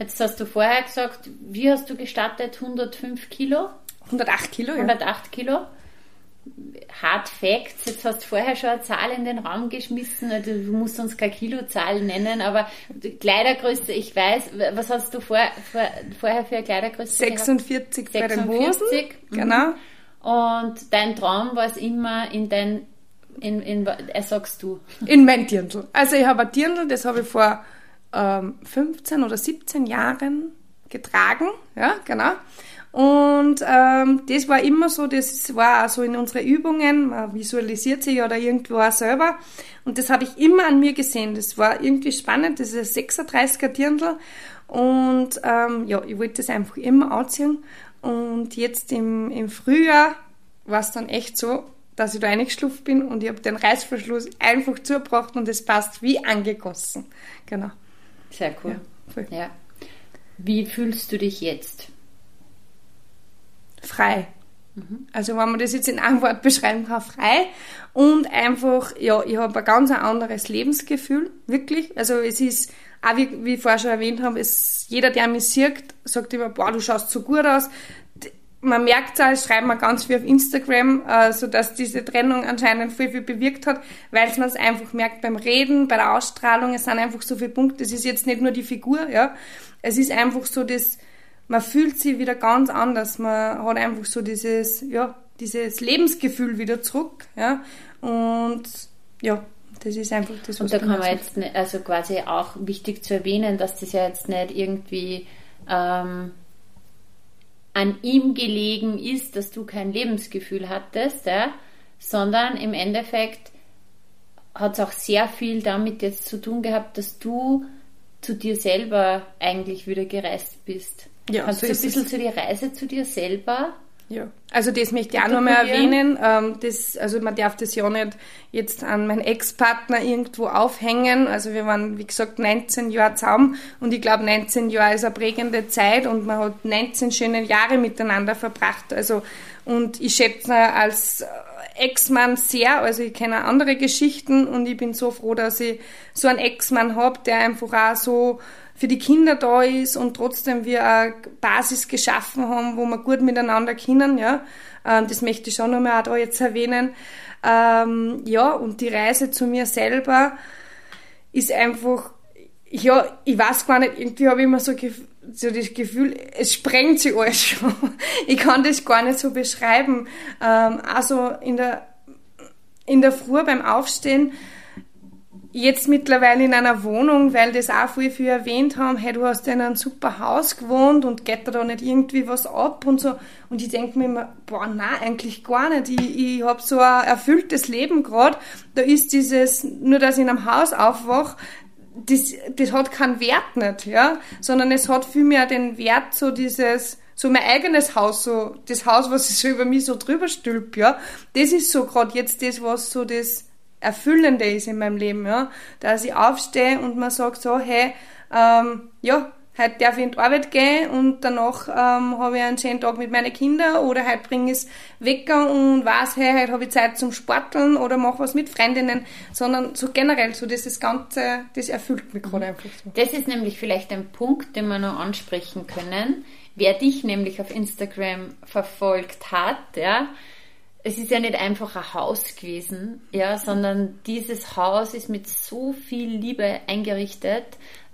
Jetzt hast du vorher gesagt, wie hast du gestartet? 105 Kilo? 108 Kilo, ja. 108 Kilo. Hard Facts, jetzt hast du vorher schon eine Zahl in den Raum geschmissen, also du musst uns keine Kilozahl nennen, aber Kleidergröße, ich weiß, was hast du vor, vor, vorher für eine Kleidergröße 46 gehabt? bei den Hosen, mhm. genau. Und dein Traum war es immer in dein, in, in, äh, sagst du? In mein Dirndl. Also ich habe ein Dirndl, das habe ich vor ähm, 15 oder 17 Jahren getragen, ja, genau. Und ähm, das war immer so, das war auch so in unseren Übungen, man visualisiert sich da irgendwo auch selber. Und das habe ich immer an mir gesehen. Das war irgendwie spannend, das ist ein 36er Dirndl. Und ähm, ja, ich wollte das einfach immer anziehen. Und jetzt im, im Frühjahr war es dann echt so, dass ich da reingeschlupft bin und ich habe den Reißverschluss einfach zugebracht und es passt wie angegossen. Genau. Sehr cool. Ja, ja. Wie fühlst du dich jetzt? Frei. Mhm. Also wenn man das jetzt in einem Wort beschreiben kann, frei und einfach, ja, ich habe ein ganz anderes Lebensgefühl, wirklich. Also es ist, auch wie, wie ich vorher schon erwähnt habe, es, jeder, der mich sieht, sagt immer, boah, du schaust so gut aus man merkt es auch, schreiben wir ganz viel auf Instagram, äh, so dass diese Trennung anscheinend viel, viel bewirkt hat, weil man es einfach merkt beim Reden, bei der Ausstrahlung, es sind einfach so viele Punkte. Es ist jetzt nicht nur die Figur, ja. Es ist einfach so das, man fühlt sich wieder ganz anders. Man hat einfach so dieses, ja, dieses Lebensgefühl wieder zurück, ja. Und, ja, das ist einfach das, was Und da kann man jetzt, nicht, also quasi auch wichtig zu erwähnen, dass das ja jetzt nicht irgendwie, ähm, an ihm gelegen ist, dass du kein Lebensgefühl hattest, ja, sondern im Endeffekt hat es auch sehr viel damit jetzt zu tun gehabt, dass du zu dir selber eigentlich wieder gereist bist. Ja, Kannst so du ein bisschen es. zu die Reise zu dir selber ja, also das möchte ich auch nochmal erwähnen. Ähm, das, also man darf das ja nicht jetzt an meinen Ex-Partner irgendwo aufhängen. Also wir waren, wie gesagt, 19 Jahre zusammen und ich glaube, 19 Jahre ist eine prägende Zeit und man hat 19 schöne Jahre miteinander verbracht. Also und ich schätze als Ex-Mann sehr, also ich kenne andere Geschichten und ich bin so froh, dass ich so einen Ex-Mann habe, der einfach auch so für die Kinder da ist und trotzdem wir eine Basis geschaffen haben, wo wir gut miteinander können, ja. Ähm, das möchte ich schon nochmal auch da jetzt erwähnen. Ähm, ja, und die Reise zu mir selber ist einfach, ja, ich weiß gar nicht, irgendwie habe ich immer so, so das Gefühl, es sprengt sich alles schon. Ich kann das gar nicht so beschreiben. Also in der, in der Früh beim Aufstehen, jetzt mittlerweile in einer Wohnung, weil das auch viel, viel erwähnt haben, hey, du hast in einem super Haus gewohnt und geht da nicht irgendwie was ab und so. Und ich denke mir immer, boah, nein, eigentlich gar nicht. Ich, ich habe so ein erfülltes Leben gerade. Da ist dieses, nur dass ich in einem Haus aufwach, das, das hat keinen Wert nicht, ja, sondern es hat vielmehr den Wert so dieses, so mein eigenes Haus, so das Haus, was ich so über mich so drüber stülp, ja, das ist so gerade jetzt das, was so das Erfüllende ist in meinem Leben, ja. Dass ich aufstehe und man sagt so, hey, ähm, ja, heute darf ich in die Arbeit gehen und danach ähm, habe ich einen schönen Tag mit meinen Kindern oder heute bringe ich es Wecker und weiß, hey, heute habe ich Zeit zum Sporteln oder mache was mit Freundinnen, sondern so generell, so dieses Ganze, das erfüllt mich gerade einfach so. Das ist nämlich vielleicht ein Punkt, den wir noch ansprechen können. Wer dich nämlich auf Instagram verfolgt hat, ja, es ist ja nicht einfach ein Haus gewesen, ja, sondern dieses Haus ist mit so viel Liebe eingerichtet.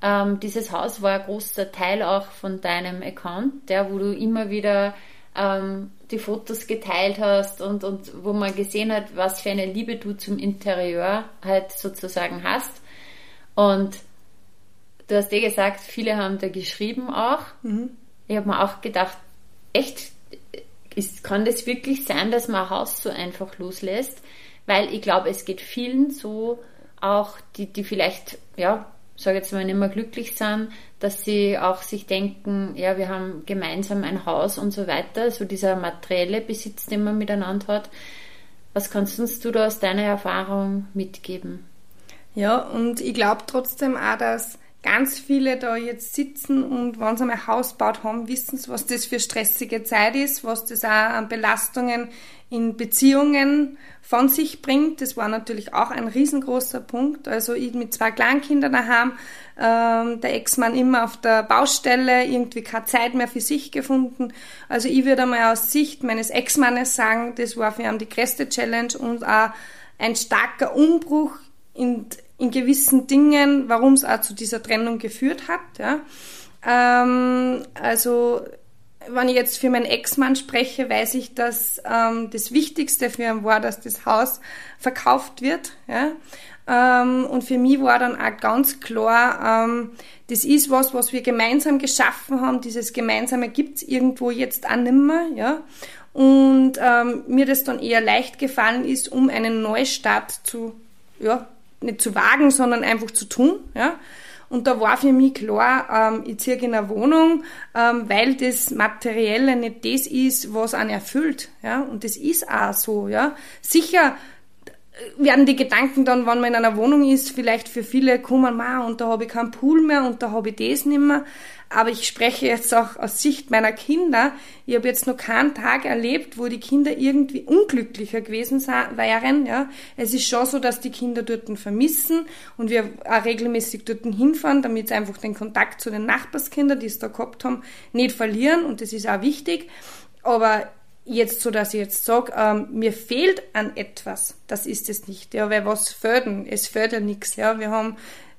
Ähm, dieses Haus war ein großer Teil auch von deinem Account, ja, wo du immer wieder ähm, die Fotos geteilt hast und, und wo man gesehen hat, was für eine Liebe du zum Interieur halt sozusagen hast. Und du hast eh gesagt, viele haben da geschrieben auch. Mhm. Ich habe mir auch gedacht, echt, ist, kann das wirklich sein, dass man ein Haus so einfach loslässt? Weil ich glaube, es geht vielen so, auch die, die vielleicht, ja, sage jetzt mal, nicht mehr glücklich sind, dass sie auch sich denken, ja, wir haben gemeinsam ein Haus und so weiter, so dieser materielle Besitz, den man miteinander hat. Was kannst du da aus deiner Erfahrung mitgeben? Ja, und ich glaube trotzdem auch, dass ganz viele da jetzt sitzen und wenn sie ein Haus baut haben, wissen sie, was das für stressige Zeit ist, was das auch an Belastungen in Beziehungen von sich bringt. Das war natürlich auch ein riesengroßer Punkt. Also ich mit zwei Kleinkindern daheim, ähm, der Ex-Mann immer auf der Baustelle, irgendwie keine Zeit mehr für sich gefunden. Also ich würde mal aus Sicht meines Ex-Mannes sagen, das war für ihn die größte Challenge und auch ein starker Umbruch in, in gewissen Dingen, warum es auch zu dieser Trennung geführt hat. Ja. Ähm, also wenn ich jetzt für meinen Ex-Mann spreche, weiß ich, dass ähm, das Wichtigste für ihn war, dass das Haus verkauft wird. Ja? Ähm, und für mich war dann auch ganz klar, ähm, das ist was, was wir gemeinsam geschaffen haben. Dieses Gemeinsame gibt's irgendwo jetzt auch nimmer. Ja? Und ähm, mir das dann eher leicht gefallen ist, um einen Neustart zu, ja, nicht zu wagen, sondern einfach zu tun. Ja? Und da war für mich klar, ähm, ich ziehe in eine Wohnung, ähm, weil das Materielle nicht das ist, was einen erfüllt. Ja? Und das ist auch so. Ja? Sicher werden die Gedanken dann, wenn man in einer Wohnung ist, vielleicht für viele kommen, und da habe ich keinen Pool mehr und da habe ich das nicht mehr. Aber ich spreche jetzt auch aus Sicht meiner Kinder. Ich habe jetzt noch keinen Tag erlebt, wo die Kinder irgendwie unglücklicher gewesen wären. Ja. Es ist schon so, dass die Kinder dort vermissen und wir auch regelmäßig dort hinfahren, damit sie einfach den Kontakt zu den Nachbarskindern, die es da gehabt haben, nicht verlieren. Und das ist auch wichtig. Aber jetzt so, dass ich jetzt sage, ähm, mir fehlt an etwas, das ist es nicht, ja, weil was fördern? Es fördert nichts, ja, wir haben,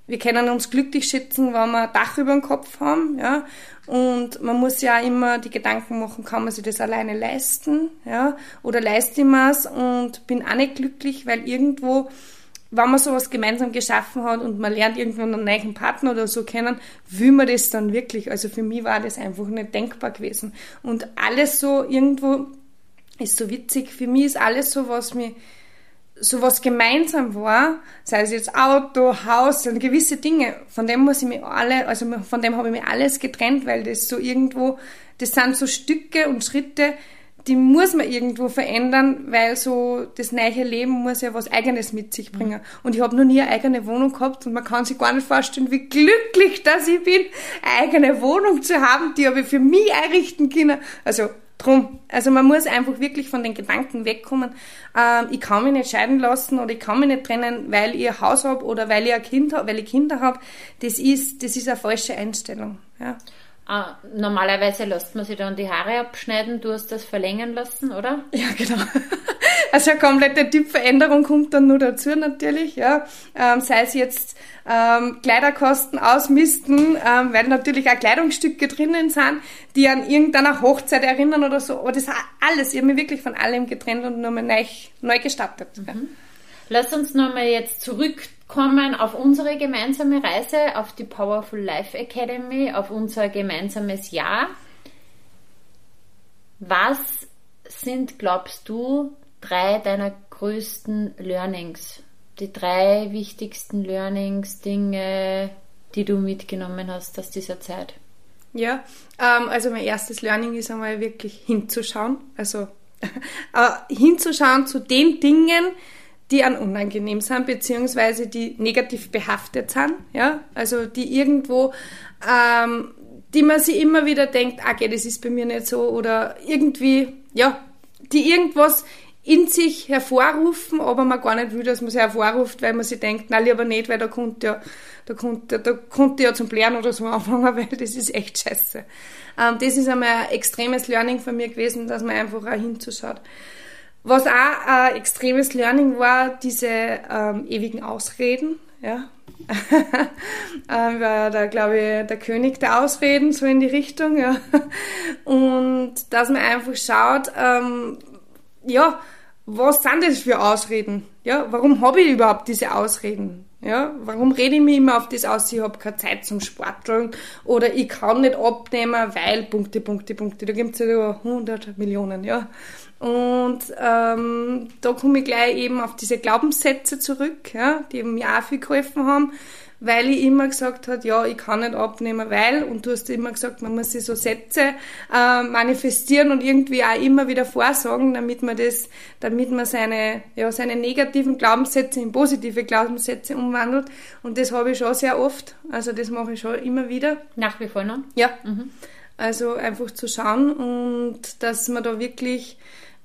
wir können uns glücklich schätzen, wenn wir ein Dach über dem Kopf haben, ja, und man muss ja immer die Gedanken machen, kann man sich das alleine leisten, ja, oder leiste ich mir's und bin auch nicht glücklich, weil irgendwo, wenn man sowas gemeinsam geschaffen hat und man lernt irgendwann einen neuen Partner oder so kennen, will man das dann wirklich. Also für mich war das einfach nicht denkbar gewesen. Und alles so irgendwo ist so witzig. Für mich ist alles so, was mir so was gemeinsam war, sei es jetzt Auto, Haus und gewisse Dinge, von dem muss ich mir alle, also von dem habe ich mir alles getrennt, weil das so irgendwo, das sind so Stücke und Schritte, die muss man irgendwo verändern, weil so das neue Leben muss ja was Eigenes mit sich bringen. Und ich habe noch nie eine eigene Wohnung gehabt und man kann sich gar nicht vorstellen, wie glücklich dass ich bin, eine eigene Wohnung zu haben, die habe ich für mich einrichten können. Also drum. Also man muss einfach wirklich von den Gedanken wegkommen. Ähm, ich kann mich nicht scheiden lassen oder ich kann mich nicht trennen, weil ich ein Haus habe oder weil ich ein Kind habe, weil ich Kinder habe. Das ist, das ist eine falsche Einstellung. Ja. Ah, normalerweise lässt man sich dann die Haare abschneiden, du hast das verlängern lassen, oder? Ja, genau. Also eine komplette Typveränderung kommt dann nur dazu natürlich, ja. Ähm, sei es jetzt ähm, Kleiderkosten ausmisten, ähm, weil natürlich auch Kleidungsstücke drinnen sind, die an irgendeiner Hochzeit erinnern oder so. Aber das alles, ich habe mich wirklich von allem getrennt und nochmal neu, neu gestartet. Mhm. Lass uns nochmal jetzt zurückkommen auf unsere gemeinsame Reise, auf die Powerful Life Academy, auf unser gemeinsames Jahr. Was sind, glaubst du, drei deiner größten Learnings? Die drei wichtigsten Learnings, Dinge, die du mitgenommen hast aus dieser Zeit? Ja, ähm, also mein erstes Learning ist einmal wirklich hinzuschauen. Also äh, hinzuschauen zu den Dingen, die an unangenehm sind, beziehungsweise die negativ behaftet sind, ja, also die irgendwo, ähm, die man sich immer wieder denkt, ah, okay, das ist bei mir nicht so, oder irgendwie, ja, die irgendwas in sich hervorrufen, aber man gar nicht will, dass man sie hervorruft, weil man sich denkt, na lieber nicht, weil da kommt ja, da kommt, da kommt ja zum Blären oder so anfangen, weil das ist echt scheiße. Ähm, das ist einmal ein extremes Learning von mir gewesen, dass man einfach auch hinzuschaut. Was auch ein extremes Learning war, diese ähm, ewigen Ausreden. Ja. ähm, war da, glaube ich, der König der Ausreden, so in die Richtung. Ja. Und dass man einfach schaut, ähm, ja, was sind das für Ausreden? Ja, warum habe ich überhaupt diese Ausreden? Ja, warum rede ich mir immer auf das aus, ich habe keine Zeit zum Sporteln oder ich kann nicht abnehmen, weil Punkte, Punkte, Punkte. Da gibt es ja über 100 Millionen, ja. Und ähm, da komme ich gleich eben auf diese Glaubenssätze zurück, ja, die mir auch viel geholfen haben, weil ich immer gesagt hat, ja, ich kann nicht abnehmen, weil, und du hast immer gesagt, man muss sich so Sätze äh, manifestieren und irgendwie auch immer wieder vorsagen, damit man das, damit man seine, ja, seine negativen Glaubenssätze in positive Glaubenssätze umwandelt. Und das habe ich schon sehr oft. Also das mache ich schon immer wieder. Nach wie vor noch? Ja. Mhm. Also einfach zu schauen und dass man da wirklich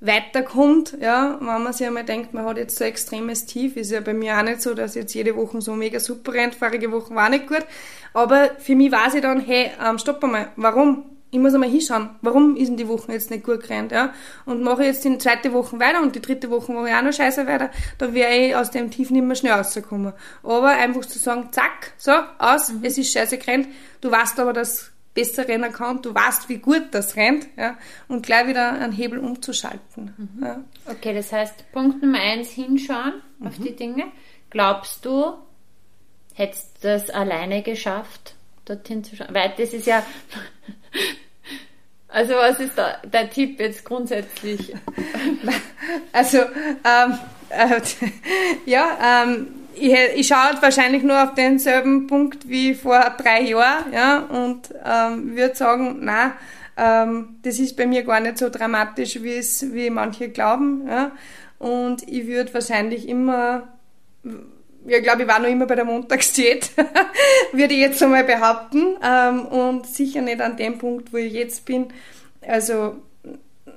weiterkommt, ja, wenn man sich einmal denkt, man hat jetzt so extremes Tief, ist ja bei mir auch nicht so, dass jetzt jede Woche so mega super rennt, vorige Woche war nicht gut, aber für mich weiß ich dann, hey, ähm, stopp einmal, warum? Ich muss einmal hinschauen, warum ist denn die Woche jetzt nicht gut gerannt, ja? Und mache ich jetzt die zweite Woche weiter und die dritte Woche mache ich auch noch scheiße weiter, dann wäre ich aus dem Tief nicht mehr schnell rauskommen. Aber einfach zu sagen, zack, so, aus, mhm. es ist scheiße gerannt, du weißt aber, dass besser rennen kann, du weißt, wie gut das rennt, ja, und gleich wieder einen Hebel umzuschalten. Mhm. Ja. Okay, das heißt, Punkt Nummer eins, hinschauen mhm. auf die Dinge. Glaubst du, hättest du das alleine geschafft, dorthin zu schauen? Weil das ist ja, also was ist da der Tipp jetzt grundsätzlich? also, ähm, äh, ja, ähm, ich, ich schaue halt wahrscheinlich nur auf denselben Punkt wie vor drei Jahren, ja, und ähm, würde sagen, na, ähm, das ist bei mir gar nicht so dramatisch, wie es, wie manche glauben, ja. Und ich würde wahrscheinlich immer, ja, ich glaube, ich war noch immer bei der Montagsdiät, würde ich jetzt einmal behaupten, ähm, und sicher nicht an dem Punkt, wo ich jetzt bin. Also,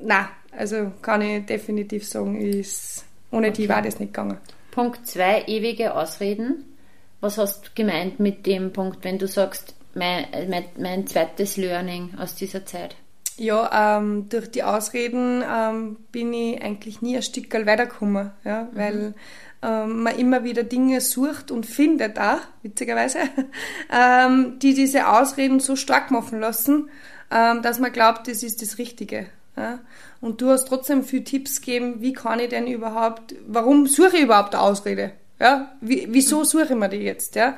na, also kann ich definitiv sagen, ist, ohne okay. die war das nicht gegangen. Punkt 2, ewige Ausreden. Was hast du gemeint mit dem Punkt, wenn du sagst, mein, mein, mein zweites Learning aus dieser Zeit? Ja, ähm, durch die Ausreden ähm, bin ich eigentlich nie ein Stück weitergekommen, ja, mhm. weil ähm, man immer wieder Dinge sucht und findet auch, witzigerweise, ähm, die diese Ausreden so stark machen lassen, ähm, dass man glaubt, das ist das Richtige. Ja? Und du hast trotzdem viel Tipps gegeben, wie kann ich denn überhaupt, warum suche ich überhaupt eine Ausrede? Ja? Wie, wieso suche ich mir die jetzt? Ja?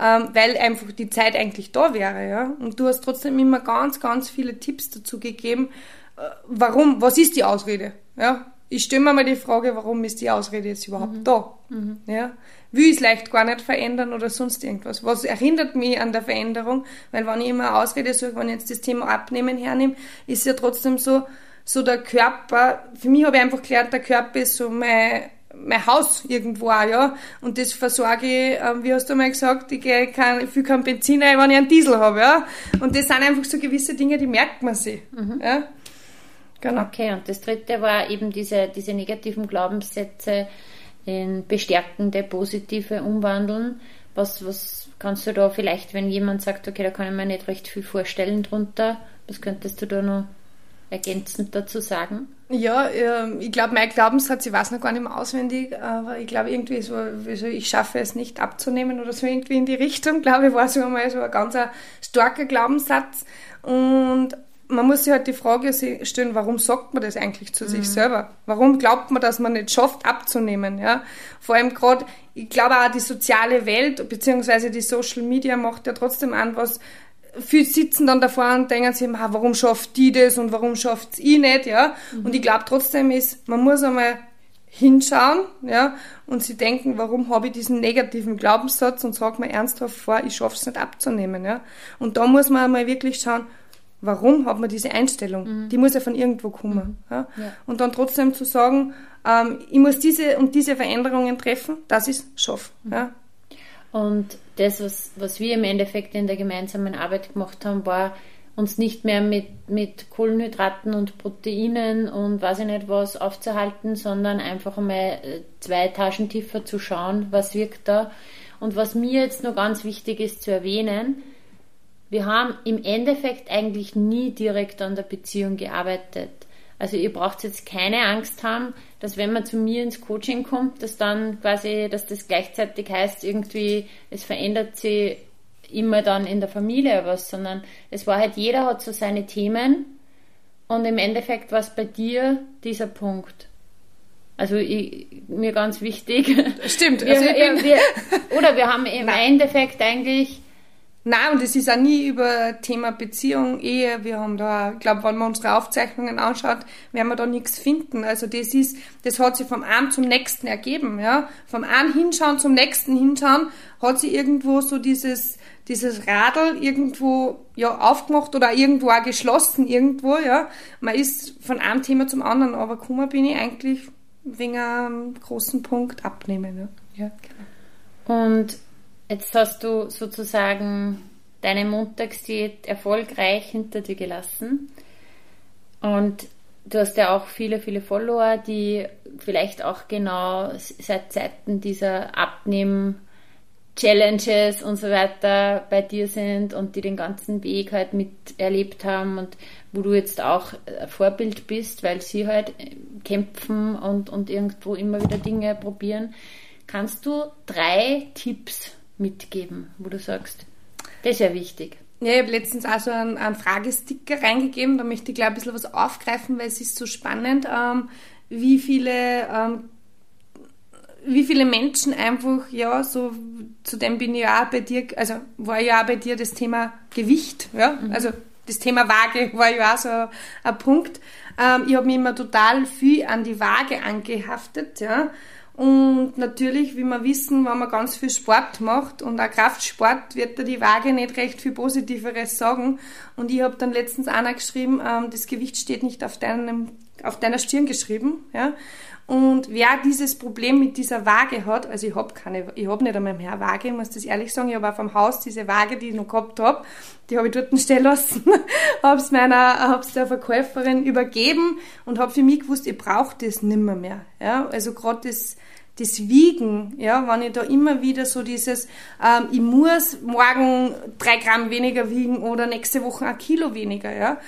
Ähm, weil einfach die Zeit eigentlich da wäre. Ja? Und du hast trotzdem immer ganz, ganz viele Tipps dazu gegeben, äh, warum, was ist die Ausrede? Ja? Ich stelle mir mal die Frage, warum ist die Ausrede jetzt überhaupt mhm. da? Mhm. Ja? Will ich es leicht gar nicht verändern oder sonst irgendwas? Was erinnert mich an der Veränderung? Weil wenn ich immer Ausrede suche, wenn ich jetzt das Thema Abnehmen hernehme, ist ja trotzdem so, so der Körper, für mich habe ich einfach gelernt, der Körper ist so mein, mein Haus irgendwo auch, ja. Und das versorge ich, äh, wie hast du mal gesagt, ich gehe kein, ich fülle keinen Benzin ein, wenn ich einen Diesel habe, ja. Und das sind einfach so gewisse Dinge, die merkt man sich, mhm. ja. Genau. Okay, und das dritte war eben diese, diese negativen Glaubenssätze in bestärkende, positive umwandeln. Was, was kannst du da vielleicht, wenn jemand sagt, okay, da kann ich mir nicht recht viel vorstellen drunter, was könntest du da noch ergänzend dazu sagen? Ja, ähm, ich glaube, mein Glaubenssatz, ich weiß noch gar nicht mehr auswendig, aber ich glaube irgendwie so, also ich schaffe es nicht abzunehmen oder so irgendwie in die Richtung, glaube ich, war so einmal so ein ganz starker Glaubenssatz. Und man muss sich halt die Frage stellen, warum sagt man das eigentlich zu mhm. sich selber? Warum glaubt man, dass man nicht schafft, abzunehmen? Ja? Vor allem gerade, ich glaube auch die soziale Welt, beziehungsweise die Social Media macht ja trotzdem an, was viele sitzen dann davor und denken sich, warum schafft die das und warum schafft ich nicht, ja. Mhm. Und ich glaube trotzdem ist, man muss einmal hinschauen, ja, und sie denken, warum habe ich diesen negativen Glaubenssatz und sage mir ernsthaft vor, ich schaffe es nicht abzunehmen, ja. Und da muss man einmal wirklich schauen, warum hat man diese Einstellung? Mhm. Die muss ja von irgendwo kommen. Mhm. Ja? ja? Und dann trotzdem zu sagen, ähm, ich muss diese und diese Veränderungen treffen, das ist Schaff. Mhm. Ja? Und das, was, was wir im Endeffekt in der gemeinsamen Arbeit gemacht haben, war uns nicht mehr mit, mit Kohlenhydraten und Proteinen und weiß ich nicht was aufzuhalten, sondern einfach einmal äh, zwei Etagen tiefer zu schauen, was wirkt da. Und was mir jetzt noch ganz wichtig ist zu erwähnen, wir haben im Endeffekt eigentlich nie direkt an der Beziehung gearbeitet. Also ihr braucht jetzt keine Angst haben, dass wenn man zu mir ins Coaching kommt, dass dann quasi, dass das gleichzeitig heißt, irgendwie, es verändert sich immer dann in der Familie was, sondern es war halt, jeder hat so seine Themen und im Endeffekt war es bei dir dieser Punkt. Also ich, mir ganz wichtig. Stimmt. Wir, also wir, oder wir haben im ja. Endeffekt eigentlich Nein, und es ist auch nie über Thema Beziehung, Ehe. Wir haben da, ich glaube, wenn man unsere Aufzeichnungen anschaut, werden wir da nichts finden. Also das ist, das hat sich vom einen zum nächsten ergeben, ja. Vom einen hinschauen zum nächsten hinschauen, hat sich irgendwo so dieses, dieses Radl irgendwo, ja, aufgemacht oder irgendwo auch geschlossen irgendwo, ja. Man ist von einem Thema zum anderen, aber kummer bin ich eigentlich wegen einem großen Punkt abnehmen, ja. ja genau. Und Jetzt hast du sozusagen deine Montagsdiät erfolgreich hinter dir gelassen. Und du hast ja auch viele, viele Follower, die vielleicht auch genau seit Zeiten dieser Abnehmen Challenges und so weiter bei dir sind und die den ganzen Weg halt miterlebt haben und wo du jetzt auch Vorbild bist, weil sie halt kämpfen und, und irgendwo immer wieder Dinge probieren. Kannst du drei Tipps mitgeben, wo du sagst, das ist ja wichtig? Ja, ich habe letztens auch so einen, einen, Fragesticker reingegeben, da möchte ich gleich ein bisschen was aufgreifen, weil es ist so spannend, ähm, wie viele ähm, wie viele Menschen einfach, ja, so, zu dem bin ich ja auch bei dir, also war ja auch bei dir das Thema Gewicht, ja, mhm. also das Thema Waage war ja auch so ein Punkt. Ähm, ich habe mich immer total viel an die Waage angehaftet, ja, und natürlich, wie wir wissen, wenn man ganz viel Sport macht und auch Kraftsport, wird da die Waage nicht recht viel Positiveres sagen. Und ich habe dann letztens einer geschrieben, ähm, das Gewicht steht nicht auf, deinem, auf deiner Stirn geschrieben. Ja? Und wer dieses Problem mit dieser Waage hat, also ich habe keine, ich habe nicht einmal mehr Waage, ich muss das ehrlich sagen, ich habe auch vom Haus diese Waage, die ich noch gehabt habe, die habe ich dort stehen lassen, habe es meiner, habe der Verkäuferin übergeben und habe für mich gewusst, ich brauche das nimmer mehr. Ja? Also gerade das das Wiegen, ja, wenn ich da immer wieder so dieses, ähm, ich muss morgen drei Gramm weniger wiegen oder nächste Woche ein Kilo weniger, ja.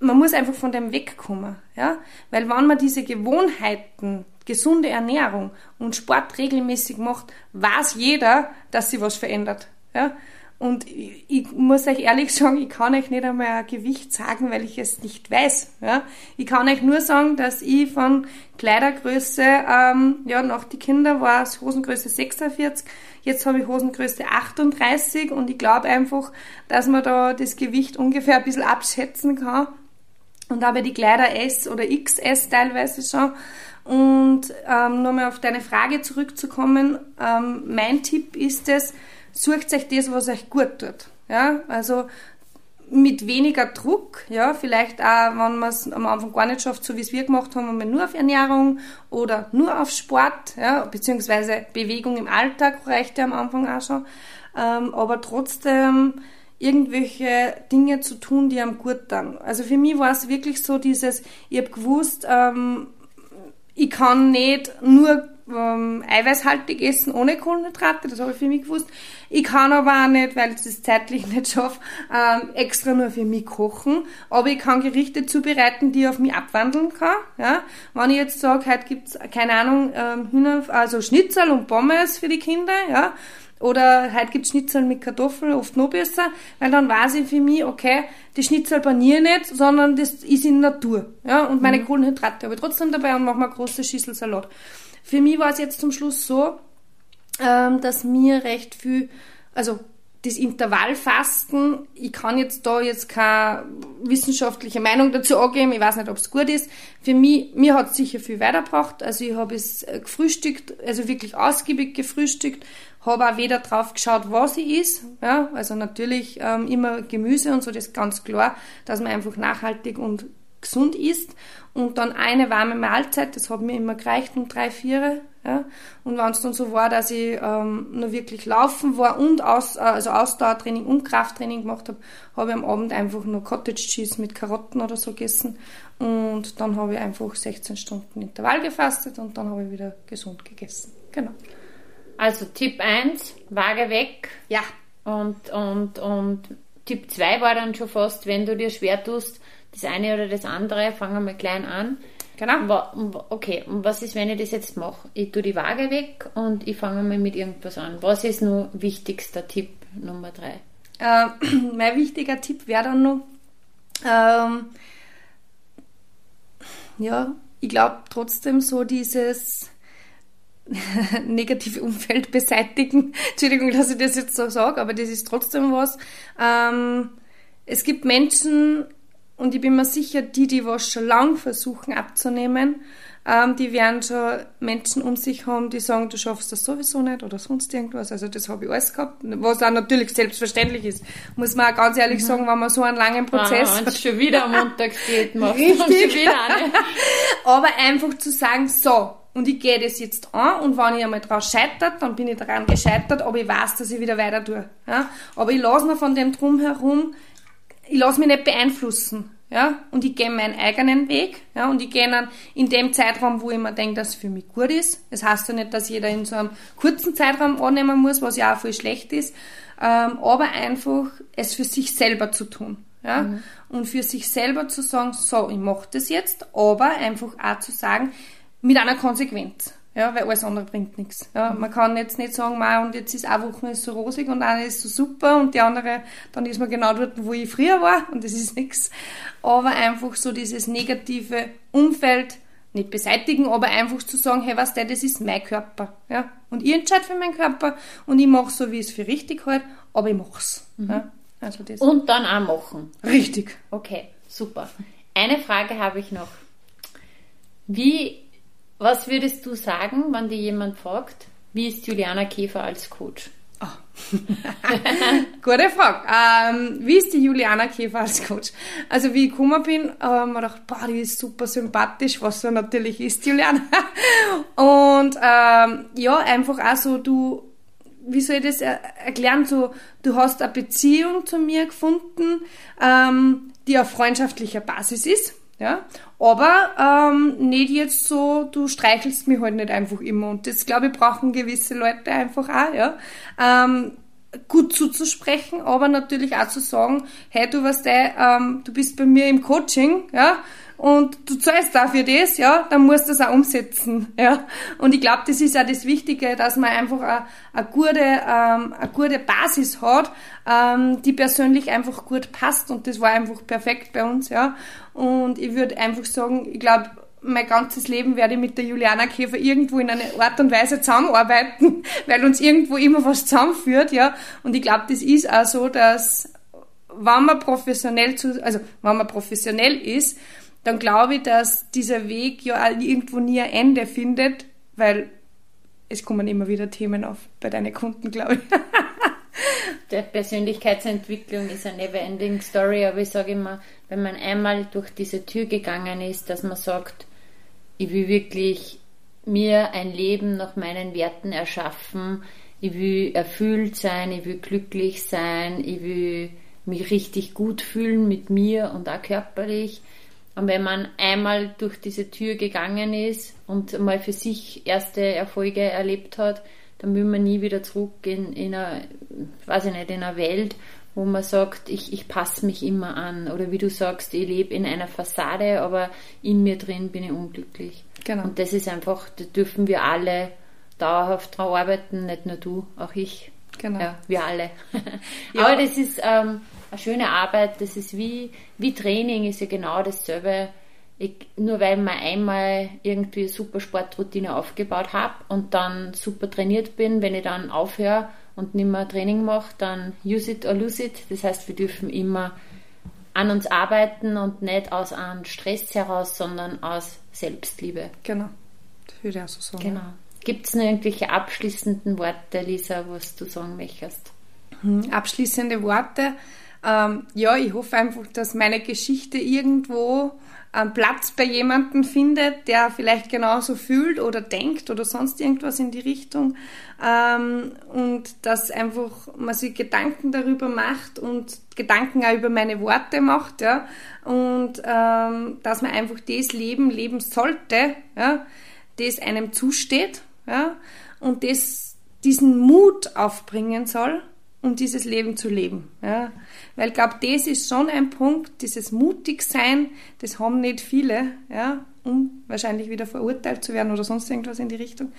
Man muss einfach von dem wegkommen, ja. Weil wenn man diese Gewohnheiten, gesunde Ernährung und Sport regelmäßig macht, weiß jeder, dass sich was verändert, ja. Und ich, ich, muss euch ehrlich sagen, ich kann euch nicht einmal ein Gewicht sagen, weil ich es nicht weiß. Ja? Ich kann euch nur sagen, dass ich von Kleidergröße, ähm, ja, nach die Kinder war es Hosengröße 46, jetzt habe ich Hosengröße 38 und ich glaube einfach, dass man da das Gewicht ungefähr ein bisschen abschätzen kann. Und aber die Kleider S oder XS teilweise schon. Und ähm, nochmal auf deine Frage zurückzukommen, ähm, mein Tipp ist es, sucht euch das, was euch gut tut. Ja, also mit weniger Druck, ja, vielleicht auch, wenn man es am Anfang gar nicht schafft, so wie es wir gemacht haben, einmal nur auf Ernährung oder nur auf Sport, ja, beziehungsweise Bewegung im Alltag reicht ja am Anfang auch schon, ähm, aber trotzdem irgendwelche Dinge zu tun, die einem gut tun. Also für mich war es wirklich so dieses, ich habe gewusst, ähm, ich kann nicht nur ähm, eiweißhaltig essen ohne Kohlenhydrate, das habe ich für mich gewusst. Ich kann aber auch nicht, weil ich das zeitlich nicht schaffe, ähm, extra nur für mich kochen. Aber ich kann Gerichte zubereiten, die ich auf mich abwandeln kann. Ja? Wenn ich jetzt sage, heute gibt's keine Ahnung, ähm, Hühner, also Schnitzel und Pommes für die Kinder, ja, oder heute gibt's Schnitzel mit Kartoffeln, oft noch besser, weil dann weiß ich für mich, okay, die Schnitzel paniere nicht, sondern das ist in Natur. Ja? Und meine mhm. Kohlenhydrate habe ich trotzdem dabei und mache mir eine große Schüssel Salat. Für mich war es jetzt zum Schluss so, ähm, dass mir recht viel, also das Intervallfasten, ich kann jetzt da jetzt keine wissenschaftliche Meinung dazu angeben, ich weiß nicht, ob es gut ist. Für mich, mir hat es sicher viel weitergebracht. Also ich habe es gefrühstückt, also wirklich ausgiebig gefrühstückt, habe auch weder drauf geschaut, was ich is. Ja, also natürlich ähm, immer Gemüse und so, das ist ganz klar, dass man einfach nachhaltig und gesund isst und dann eine warme Mahlzeit, das hat mir immer gereicht um drei, vier. Ja. Und wenn es dann so war, dass ich ähm, nur wirklich laufen war und aus, äh, also Ausdauertraining und Krafttraining gemacht habe, habe ich am Abend einfach nur Cottage Cheese mit Karotten oder so gegessen und dann habe ich einfach 16 Stunden Intervall gefastet und dann habe ich wieder gesund gegessen. Genau. Also Tipp 1, Waage weg. Ja. Und, und, und Tipp 2 war dann schon fast, wenn du dir schwer tust, das eine oder das andere, fangen wir mal klein an. Genau. Okay, und was ist, wenn ich das jetzt mache? Ich tue die Waage weg und ich fange mal mit irgendwas an. Was ist nur wichtigster Tipp Nummer drei? Äh, mein wichtiger Tipp wäre dann noch, ähm, ja, ich glaube trotzdem so dieses, negative Umfeld beseitigen. Entschuldigung, dass ich das jetzt so sage, aber das ist trotzdem was. Ähm, es gibt Menschen, und ich bin mir sicher, die, die was schon lang versuchen abzunehmen, ähm, die werden schon Menschen um sich haben, die sagen, du schaffst das sowieso nicht oder sonst irgendwas. Also das habe ich alles gehabt, was auch natürlich selbstverständlich ist. Muss man auch ganz ehrlich mhm. sagen, wenn man so einen langen Prozess ah, hat. schon wieder am Montag geht, macht Richtig. schon wieder eine. Aber einfach zu sagen, so, und ich gehe das jetzt an und wenn ich einmal dran scheitert, dann bin ich daran gescheitert, aber ich weiß, dass ich wieder weiter tue. Ja? Aber ich lasse mir von dem Drumherum ich lasse mich nicht beeinflussen. Ja, und ich gehe meinen eigenen Weg, ja, und ich gehe dann in dem Zeitraum, wo ich mir denke, dass es für mich gut ist. Das heißt ja nicht, dass jeder in so einem kurzen Zeitraum annehmen muss, was ja auch voll schlecht ist, ähm, aber einfach es für sich selber zu tun, ja, mhm. und für sich selber zu sagen, so, ich mache das jetzt, aber einfach auch zu sagen, mit einer Konsequenz. Ja, weil alles andere bringt nichts. Ja, man kann jetzt nicht sagen, ma, und jetzt ist eine Woche so rosig und eine ist so super und die andere, dann ist man genau dort, wo ich früher war und das ist nichts. Aber einfach so dieses negative Umfeld nicht beseitigen, aber einfach zu sagen, hey, was der, das ist mein Körper. Ja? Und ich entscheide für meinen Körper und ich mache so, wie es für richtig halt, aber ich mach's. Mhm. Ja? Also das. Und dann auch machen. Richtig. Okay, super. Eine Frage habe ich noch. Wie was würdest du sagen, wenn dir jemand fragt, wie ist Juliana Käfer als Coach? Oh. Gute Frage. Ähm, wie ist die Juliana Käfer als Coach? Also wie ich gekommen bin, ich mir gedacht, boah, die ist super sympathisch, was so natürlich ist, Juliana. Und ähm, ja, einfach auch so, du, wie soll ich das erklären, so, du hast eine Beziehung zu mir gefunden, ähm, die auf freundschaftlicher Basis ist. Ja, aber ähm, nicht jetzt so, du streichelst mich halt nicht einfach immer. Und das, glaube ich, brauchen gewisse Leute einfach auch, ja. Ähm, gut zuzusprechen, aber natürlich auch zu sagen, hey, du weißt, ey, ähm, du bist bei mir im Coaching, ja, und du zahlst dafür das, ja, dann musst du das auch umsetzen, ja. Und ich glaube, das ist auch das Wichtige, dass man einfach eine, eine gute, ähm, eine gute Basis hat, ähm, die persönlich einfach gut passt und das war einfach perfekt bei uns, ja. Und ich würde einfach sagen, ich glaube, mein ganzes Leben werde ich mit der Juliana Käfer irgendwo in einer Art und Weise zusammenarbeiten, weil uns irgendwo immer was zusammenführt, ja. Und ich glaube, das ist auch so, dass wenn man professionell zu, also wenn man professionell ist, dann glaube ich, dass dieser Weg ja irgendwo nie ein Ende findet, weil es kommen immer wieder Themen auf bei deinen Kunden, glaube ich. Der Persönlichkeitsentwicklung ist eine never-ending Story, aber ich sage immer, wenn man einmal durch diese Tür gegangen ist, dass man sagt, ich will wirklich mir ein Leben nach meinen Werten erschaffen, ich will erfüllt sein, ich will glücklich sein, ich will mich richtig gut fühlen mit mir und auch körperlich, und wenn man einmal durch diese Tür gegangen ist und mal für sich erste Erfolge erlebt hat, dann will man nie wieder zurück in, in eine, weiß ich nicht, in eine Welt, wo man sagt, ich, ich passe mich immer an. Oder wie du sagst, ich lebe in einer Fassade, aber in mir drin bin ich unglücklich. Genau. Und das ist einfach, da dürfen wir alle dauerhaft dran arbeiten, nicht nur du, auch ich. Genau. Ja, wir alle. ja. Aber das ist, ähm, eine schöne Arbeit, das ist wie, wie Training, ist ja genau dasselbe. Ich, nur weil man einmal irgendwie eine super Sportroutine aufgebaut habe und dann super trainiert bin, wenn ich dann aufhöre und nicht mehr Training mache, dann use it or lose it. Das heißt, wir dürfen immer an uns arbeiten und nicht aus einem Stress heraus, sondern aus Selbstliebe. Genau. Das würde ich auch so sagen. Genau. Gibt es noch irgendwelche abschließenden Worte, Lisa, was du sagen möchtest? Hm, abschließende Worte. Ähm, ja, ich hoffe einfach, dass meine Geschichte irgendwo einen Platz bei jemandem findet, der vielleicht genauso fühlt oder denkt oder sonst irgendwas in die Richtung. Ähm, und dass einfach man sich Gedanken darüber macht und Gedanken auch über meine Worte macht, ja. Und ähm, dass man einfach das Leben leben sollte, ja, das einem zusteht, ja. Und das, diesen Mut aufbringen soll, um dieses Leben zu leben. Ja. Weil ich glaube, das ist schon ein Punkt, dieses Mutigsein, das haben nicht viele, ja, um wahrscheinlich wieder verurteilt zu werden oder sonst irgendwas in die Richtung.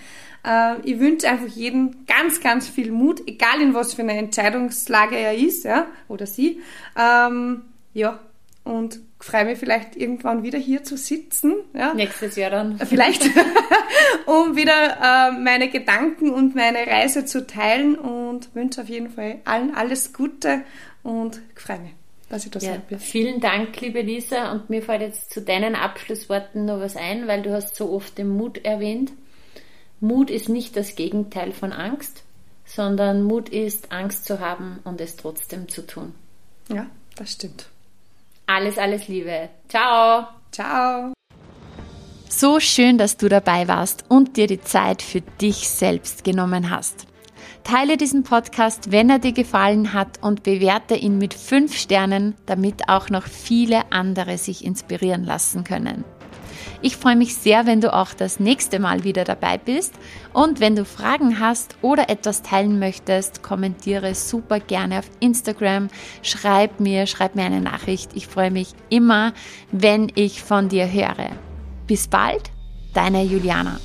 Äh, ich wünsche einfach jedem ganz, ganz viel Mut, egal in was für einer Entscheidungslage er ist, ja, oder sie. Ähm, ja, und freue mich vielleicht irgendwann wieder hier zu sitzen. Ja? Nächstes Jahr dann. Vielleicht, um wieder äh, meine Gedanken und meine Reise zu teilen und wünsche auf jeden Fall allen alles Gute und freue mich dass ich das ja, Vielen Dank, liebe Lisa. Und mir fällt jetzt zu deinen Abschlussworten noch was ein, weil du hast so oft den Mut erwähnt. Mut ist nicht das Gegenteil von Angst, sondern Mut ist, Angst zu haben und es trotzdem zu tun. Ja, das stimmt. Alles, alles Liebe. Ciao. Ciao. So schön, dass du dabei warst und dir die Zeit für dich selbst genommen hast. Teile diesen Podcast, wenn er dir gefallen hat und bewerte ihn mit fünf Sternen, damit auch noch viele andere sich inspirieren lassen können. Ich freue mich sehr, wenn du auch das nächste Mal wieder dabei bist. Und wenn du Fragen hast oder etwas teilen möchtest, kommentiere super gerne auf Instagram. Schreib mir, schreib mir eine Nachricht. Ich freue mich immer, wenn ich von dir höre. Bis bald, deine Juliana.